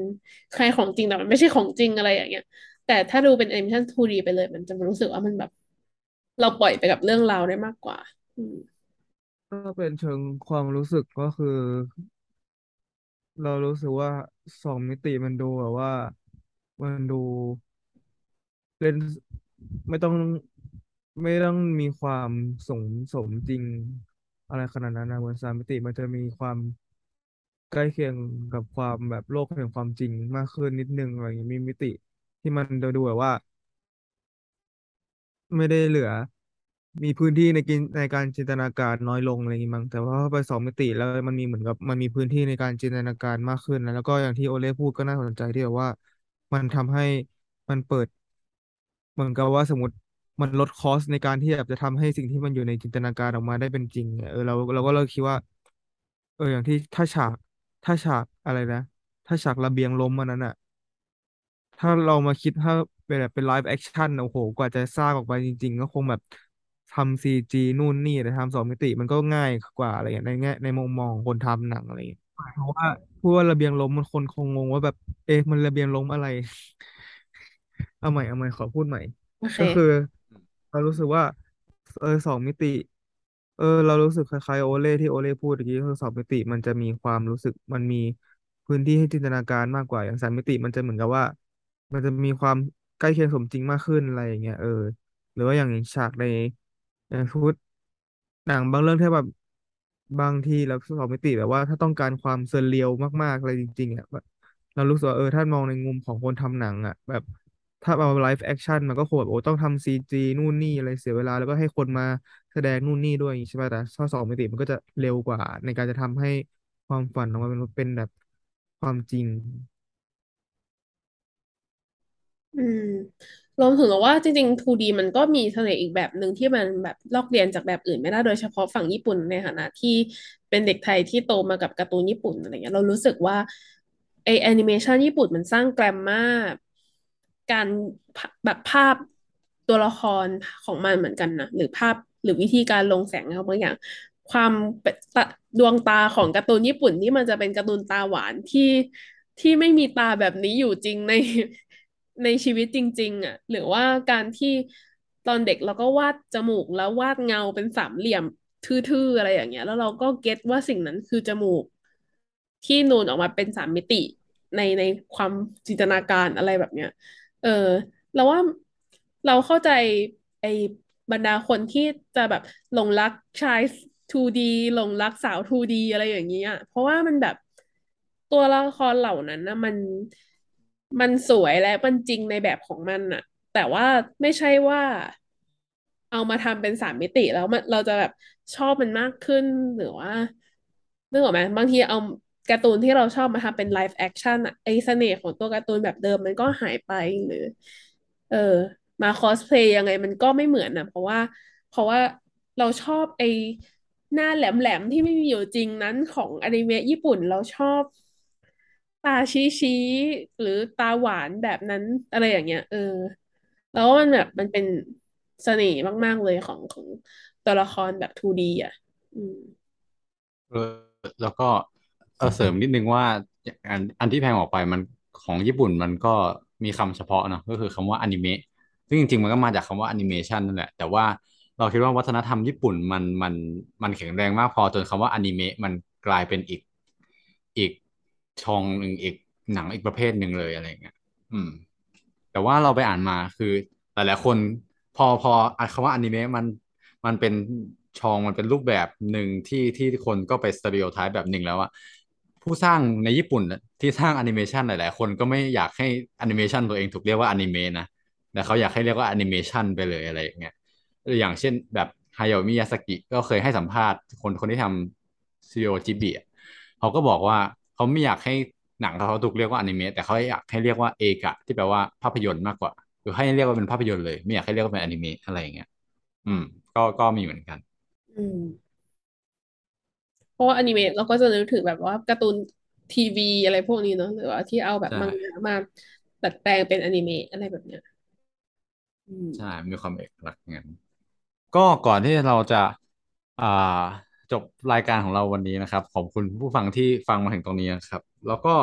คล้ายของจริงแต่มันไม่ใช่ของจริงอะไรอย่างเงี้ย แต่ถ้าดูเป็นแอนิเมชัน 2D ไปเลย มันจะรู้สึกว่ามันแบบ เราปล่อยไปกับเรื่องราวได้มากกว่าถ้าเป็นเชิงความรู้สึกก็คือ เรารู้สึกว่าสองมิติมันดูแบบว่า มันดูเล่นไม่ต้องไม่ต้องมีความสมสมจริงอะไรขนาดนั้นนะเหมือนสามมิติมันจะมีความใกล้เคียงกับความแบบโลกแห่งความจริงมากขึ้นนิดนึงอะไรอย่างนี้มีมิติ ที่มันดูดูแบบว่า ไม่ได้เหลือ มีพื้นที่ในกินในการจินตนาการน้อยลงอะไรอย่างงี้มั้งแต่ว่าพอไปสองมิติแล้วมันมีเหมือนกับมันมีพื้นที่ในการจินตนาการมากขึ้นนะแล้วก็อย่างที่โอเล่พูดก็น่าสนใจที่แบบว่า มันทำให้มันเปิด เหมือนกับว่าสมมติมันลดคอสในการที่แบบจะทำให้สิ่งที่มันอยู่ในจินตนาการออกมาได้เป็นจริงเนี่ยเออเราเราก็เลยคิดว่า เออ อย่างที่ถ้าฉาก ถ้าฉากอะไรนะ ถ้าฉากระเบียงล้มอันนั้นอะถ้าเรามาคิดถ้าเป็นแบบเป็น live action โอ้โห กว่าจะสร้างออกมาจริง ๆ ก็คงแบบทำ CG นู่นนี่แต่ทำสองมิติมันก็ง่ายกว่าอะไรอย่างเงี้ยในแง่ในมุมมองของคนทำหนังอะไรอย่างเงี้ยเพราะว่า พูดว่าระเบียงล้มมันคนคงงงว่าแบบ เอ๊ะมันระเบียงล้มอะไร เอาใหม่เอาใหม่ขอพูดใหม่ โอเค ก็คือ เรารู้สึกว่า เออสองมิติ เออ เรารู้สึกคล้ายๆโอเล่ที่โอเล่พูดเมื่อกี้คือสองมิติมันจะมีความรู้สึกมันมีพื้นที่ให้จินตนาการมากกว่าอย่างสามมิติมันจะเหมือนกับว่า มันจะมีความใกล้เคียงสมจริงมากขึ้นอะไรอย่างเงี้ยเออ หรือว่าอย่างฉากในอย่างพูดหนังบางเรื่องที่แบบ บางทีเราสองมิติแบบว่า ถ้าต้องการความเซอร์เรียลมากๆอะไรจริงๆอะแบบเรารู้สึกว่าเออถ้ามองในมุมของคนทำหนังอะ แบบถ้าเอา live action มันก็คงแบบโอ้ต้องทำ CG นู่นนี่อะไรเสียเวลา แล้วก็ให้คนมาแสดงนู่นนี่ด้วยอย่างงี้ใช่ป่ะแต่ถ้าสองมิติมันก็จะเร็วกว่า ในการจะทำให้ความฝันออกมาเป็นเป็นแบบความจริง อืม รวมถึงว่าจริงๆ 2D มันก็มีเสน่ห์อีกแบบหนึ่งที่มันแบบลอกเลียนจากแบบอื่นไม่ได้โดยเฉพาะฝั่งญี่ปุ่นในฐานะที่เป็นเด็กไทยที่โตมากับการ์ตูนญี่ปุ่นอะไรเงี้ยเรารู้สึกว่าไอแอนิเมชันญี่ปุ่นมันสร้างแกรมมาการแบบภาพตัวละครของมันเหมือนกันนะหรือภาพหรือวิธีการลงแสงอะไรบางอย่าง ความดวงตาของการ์ตูนญี่ปุ่นที่มันจะเป็นการ์ตูนตาหวานที่ที่ไม่มีตาแบบนี้อยู่จริงใน ในชีวิตจริง ๆ อะ หรือว่าการที่ตอนเด็กเราก็วาดจมูกแล้ววาดเงาเป็นสามเหลี่ยมทื่อๆอะไรอย่างเงี้ย แล้วเราก็เก็ตว่าสิ่งนั้นคือจมูก ที่นูนออกมาเป็นสามมิติในในความจินตนาการอะไรแบบเนี้ย เออเราว่าเราเข้าใจไอ้บรรดาคนที่จะแบบหลงรักชาย 2D หลงรักสาว 2D อะไรอย่างเงี้ยเพราะว่ามันแบบตัวละครเหล่านั้นนะมัน มันสวยและมันจริงในแบบของมันอะแต่ว่าไม่ใช่ว่าเอามาทำเป็นสามมิติแล้วมันเราจะแบบชอบมันมากขึ้นหรือว่านึกออกไหมบางทีเอาการ์ตูนที่เราชอบมาทำเป็น live action อะไอเสน่ห์ของตัวการ์ตูนแบบเดิมมันก็หายไปหรือ เออ มาคอสเพลย์ยังไงมันก็ไม่เหมือนนะเพราะว่า เพราะว่าเราชอบไอหน้าแหลมๆที่ไม่มีอยู่จริงนั้นของอนิเมะญี่ปุ่นเราชอบตาชี้ชี้หรือตาหวานแบบนั้นอะไรอย่างเงี้ย เออ แล้วมันแบบมันเป็นเสน่ห์มาก ๆ เลยของของตัวละครแบบ 2D อะ อืมเออแล้วก็เออเสริมนิดนึงว่าอันอันที่แพงออกไปมันของญี่ปุ่นมันก็มีคำเฉพาะเนอะก็คือคำว่าอนิเมะซึ่งจริง ๆ มันก็มาจากคำว่าแอนิเมชันนั่นแหละแต่ว่าเราคิดว่าวัฒนธรรมญี่ปุ่นมันมันมันแข็งแรงมากพอจนคำว่าอนิเมะมันกลายเป็นอีกอีก ช่องหนึ่งอีกหนังอีกประเภทหนึ่งเลยอะไรเงี้ยอืม แต่ว่าเราไปอ่านมาคือหลายๆคนพอพออ่านคำว่าอนิเมะมันมันเป็นชองมันเป็นรูปแบบหนึ่งที่ที่คนก็ไป stereotype แบบหนึ่งแล้วอะผู้สร้างในญี่ปุ่นที่สร้างแอนิเมชันหลาย ๆ คนก็ไม่อยากให้แอนิเมชันตัวเองถูกเรียกว่าอนิเมะนะแต่เขาอยากให้เรียกว่าแอนิเมชันไปเลยอะไรอย่างเงี้ยอย่างเช่นแบบฮายาโอะ มิยาซากิก็เคยให้สัมภาษณ์คนคนที่ทำสตูดิโอจิบลิเขาก็บอกว่า เขาไม่อยากให้หนังเขาถูกเรียกว่าอนิเมะแต่เขาอยากให้เรียกว่า映画ที่แปลว่าภาพยนตร์มากกว่าคือให้เรียกว่าเป็นภาพยนตร์เลย ไม่อยากให้เรียกว่าเป็นอนิเมะอะไรอย่างเงี้ยอืม ก็ก็มีเหมือนกัน อืมเพราะว่าอนิเมะเราก็จะนึกถึงแบบว่าการ์ตูนทีวีอะไรพวกนี้เนาะหรือว่าที่เอาแบบใช่มังงะมาดัดแปลงเป็นอนิเมะอะไรแบบเนี้ยอืมใช่มีความเอกลักษณ์งั้นก็ก่อนที่เราจะอ่า จบรายการของเราวันนี้นะครับ ขอบคุณผู้ฟังที่ฟังมาถึงตรงนี้นะครับ แล้วก็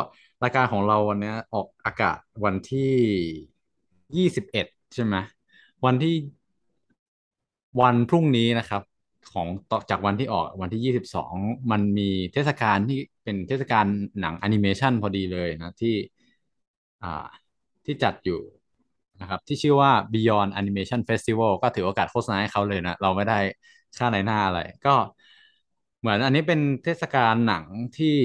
รายการของเราวันนี้ออกอากาศวันที่ยี่สิบเอ็ดใช่ไหมวันที่วันพรุ่งนี้นะครับ ของต่อจากวันที่ออกวันที่ยี่สิบสองมันมีเทศกาลที่เป็นเทศกาลหนังแอนิเมชันพอดีเลยนะที่อ่าที่จัดอยู่นะครับ ที่ชื่อว่า Beyond Animation Festival ก็ถือโอกาสโฆษณาให้เขาเลยนะ เราไม่ได้ค่านายหน้าอะไร ก็ เหมือนอันนี้เป็นเทศกาลหนังที่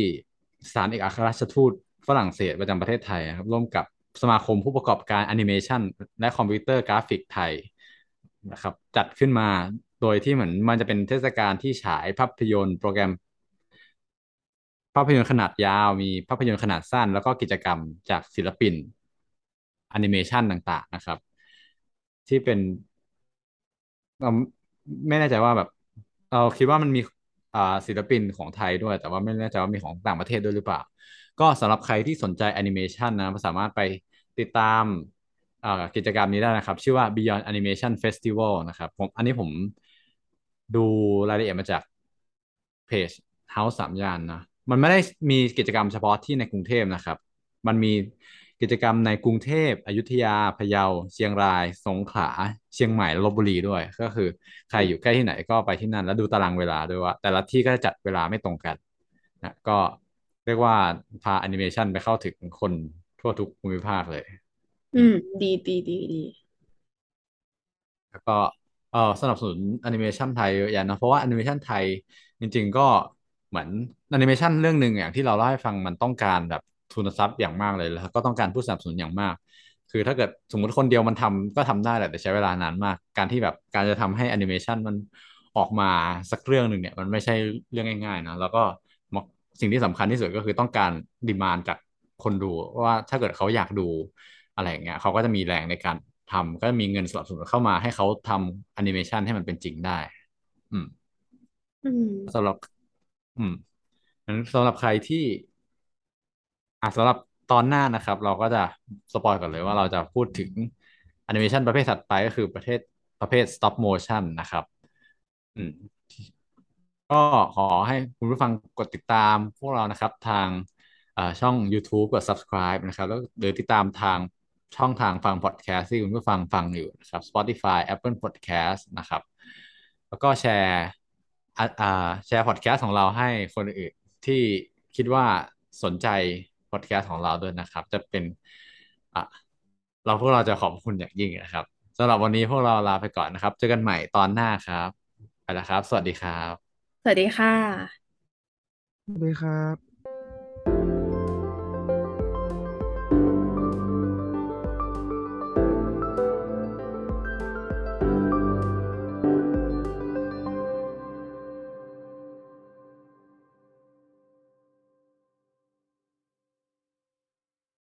สถานเอกอัครราชทูตฝรั่งเศสประจำประเทศไทยนะครับ ร่วมกับสมาคมผู้ประกอบการแอนิเมชันและคอมพิวเตอร์กราฟิกไทยนะครับ จัดขึ้นมาโดยที่เหมือนมันจะเป็นเทศกาลที่ฉายภาพยนตร์โปรแกรม ภาพยนตร์ขนาดยาว มีภาพยนตร์ขนาดสั้น แล้วก็กิจกรรมจากศิลปินแอนิเมชันต่าง ๆ นะครับ ที่เป็นเราไม่แน่ใจว่าแบบ เราคิดว่ามันมี ศิลปินของไทยด้วย แต่ว่าไม่แน่ใจว่ามีของต่างประเทศด้วยหรือเปล่า ก็สำหรับใครที่สนใจแอนิเมชันนะสามารถไปติดตามกิจกรรมนี้ได้นะครับ ชื่อว่า Beyond Animation Festival นะครับผมอันนี้ผมดูรายละเอียดมาจากเพจ House สามย่านนะ มันไม่ได้มีกิจกรรมเฉพาะที่ในกรุงเทพนะครับ มันมี กิจกรรมในกรุงเทพอยุธยาพะเยา เชียงราย สงขลา เชียงใหม่ลบบุรีด้วย ก็คือใครอยู่ใกล้ที่ไหนก็ไปที่นั่น แล้วดูตารางเวลาด้วยว่า แต่ละที่ก็จะจัดเวลาไม่ตรงกันนะก็เรียกว่าพาแอนิเมชันไปเข้าถึงคนทั่วทุกภูมิภาคเลย อืม ดีดีดีดีแล้วก็เออสนับสนุนแอนิเมชันไทยเยอะแยะนะเพราะว่าแอนิเมชันไทยจริง ๆ ก็เหมือนแอนิเมชันเรื่องหนึ่งอย่างที่เราเล่าให้ฟังมันต้องการแบบ ทุนทรัพย์อย่างมากเลยแล้วก็ต้องการผู้สนับสนุนอย่างมาก คือถ้าเกิดสมมติคนเดียวมันทำก็ทำได้แหละแต่ใช้เวลานานมาก การที่แบบการจะทำให้แอนิเมชันมันออกมาสักเรื่องหนึ่งเนี่ยมันไม่ใช่เรื่องง่ายๆนะแล้วก็สิ่งที่สำคัญที่สุดก็คือต้องการ demand จากคนดูว่าถ้าเกิดเขาอยากดูอะไรอย่างเงี้ยเขาก็จะมีแรงในการทำก็มีเงินสนับสนุนเข้ามาให้เขาทำแอนิเมชันให้มันเป็นจริงได้ อืมอืมสำหรับ อืมงั้นสำหรับใครที่ อะสำหรับตอนหน้านะครับ เราก็จะ spoil ก่อนเลยว่าเราจะพูดถึงแอนิเมชันประเภทถัดไปก็คือประเภทประเภท stop motion นะครับ อืมก็ขอให้คุณผู้ฟังกดติดตามพวกเรานะครับ ทางช่อง YouTube กด subscribe นะครับ แล้วหรือติดตามทางช่องทางฟัง podcast ที่คุณผู้ฟังฟังอยู่นะครับ Spotify Apple Podcast นะครับ แล้วก็แชร์อ่าแชร์พอดแคสต์ของเราให้คนอื่นที่คิดว่าสนใจ พอดแคสต์ของเราด้วยนะครับ จะเป็นอะเราพวกเราจะขอบคุณอย่างยิ่งนะครับสำหรับวันนี้พวกเราลาไปก่อนนะครับ เจอกันใหม่ตอนหน้าครับไปแล้วครับ สวัสดีครับ สวัสดีค่ะ สวัสดีครับ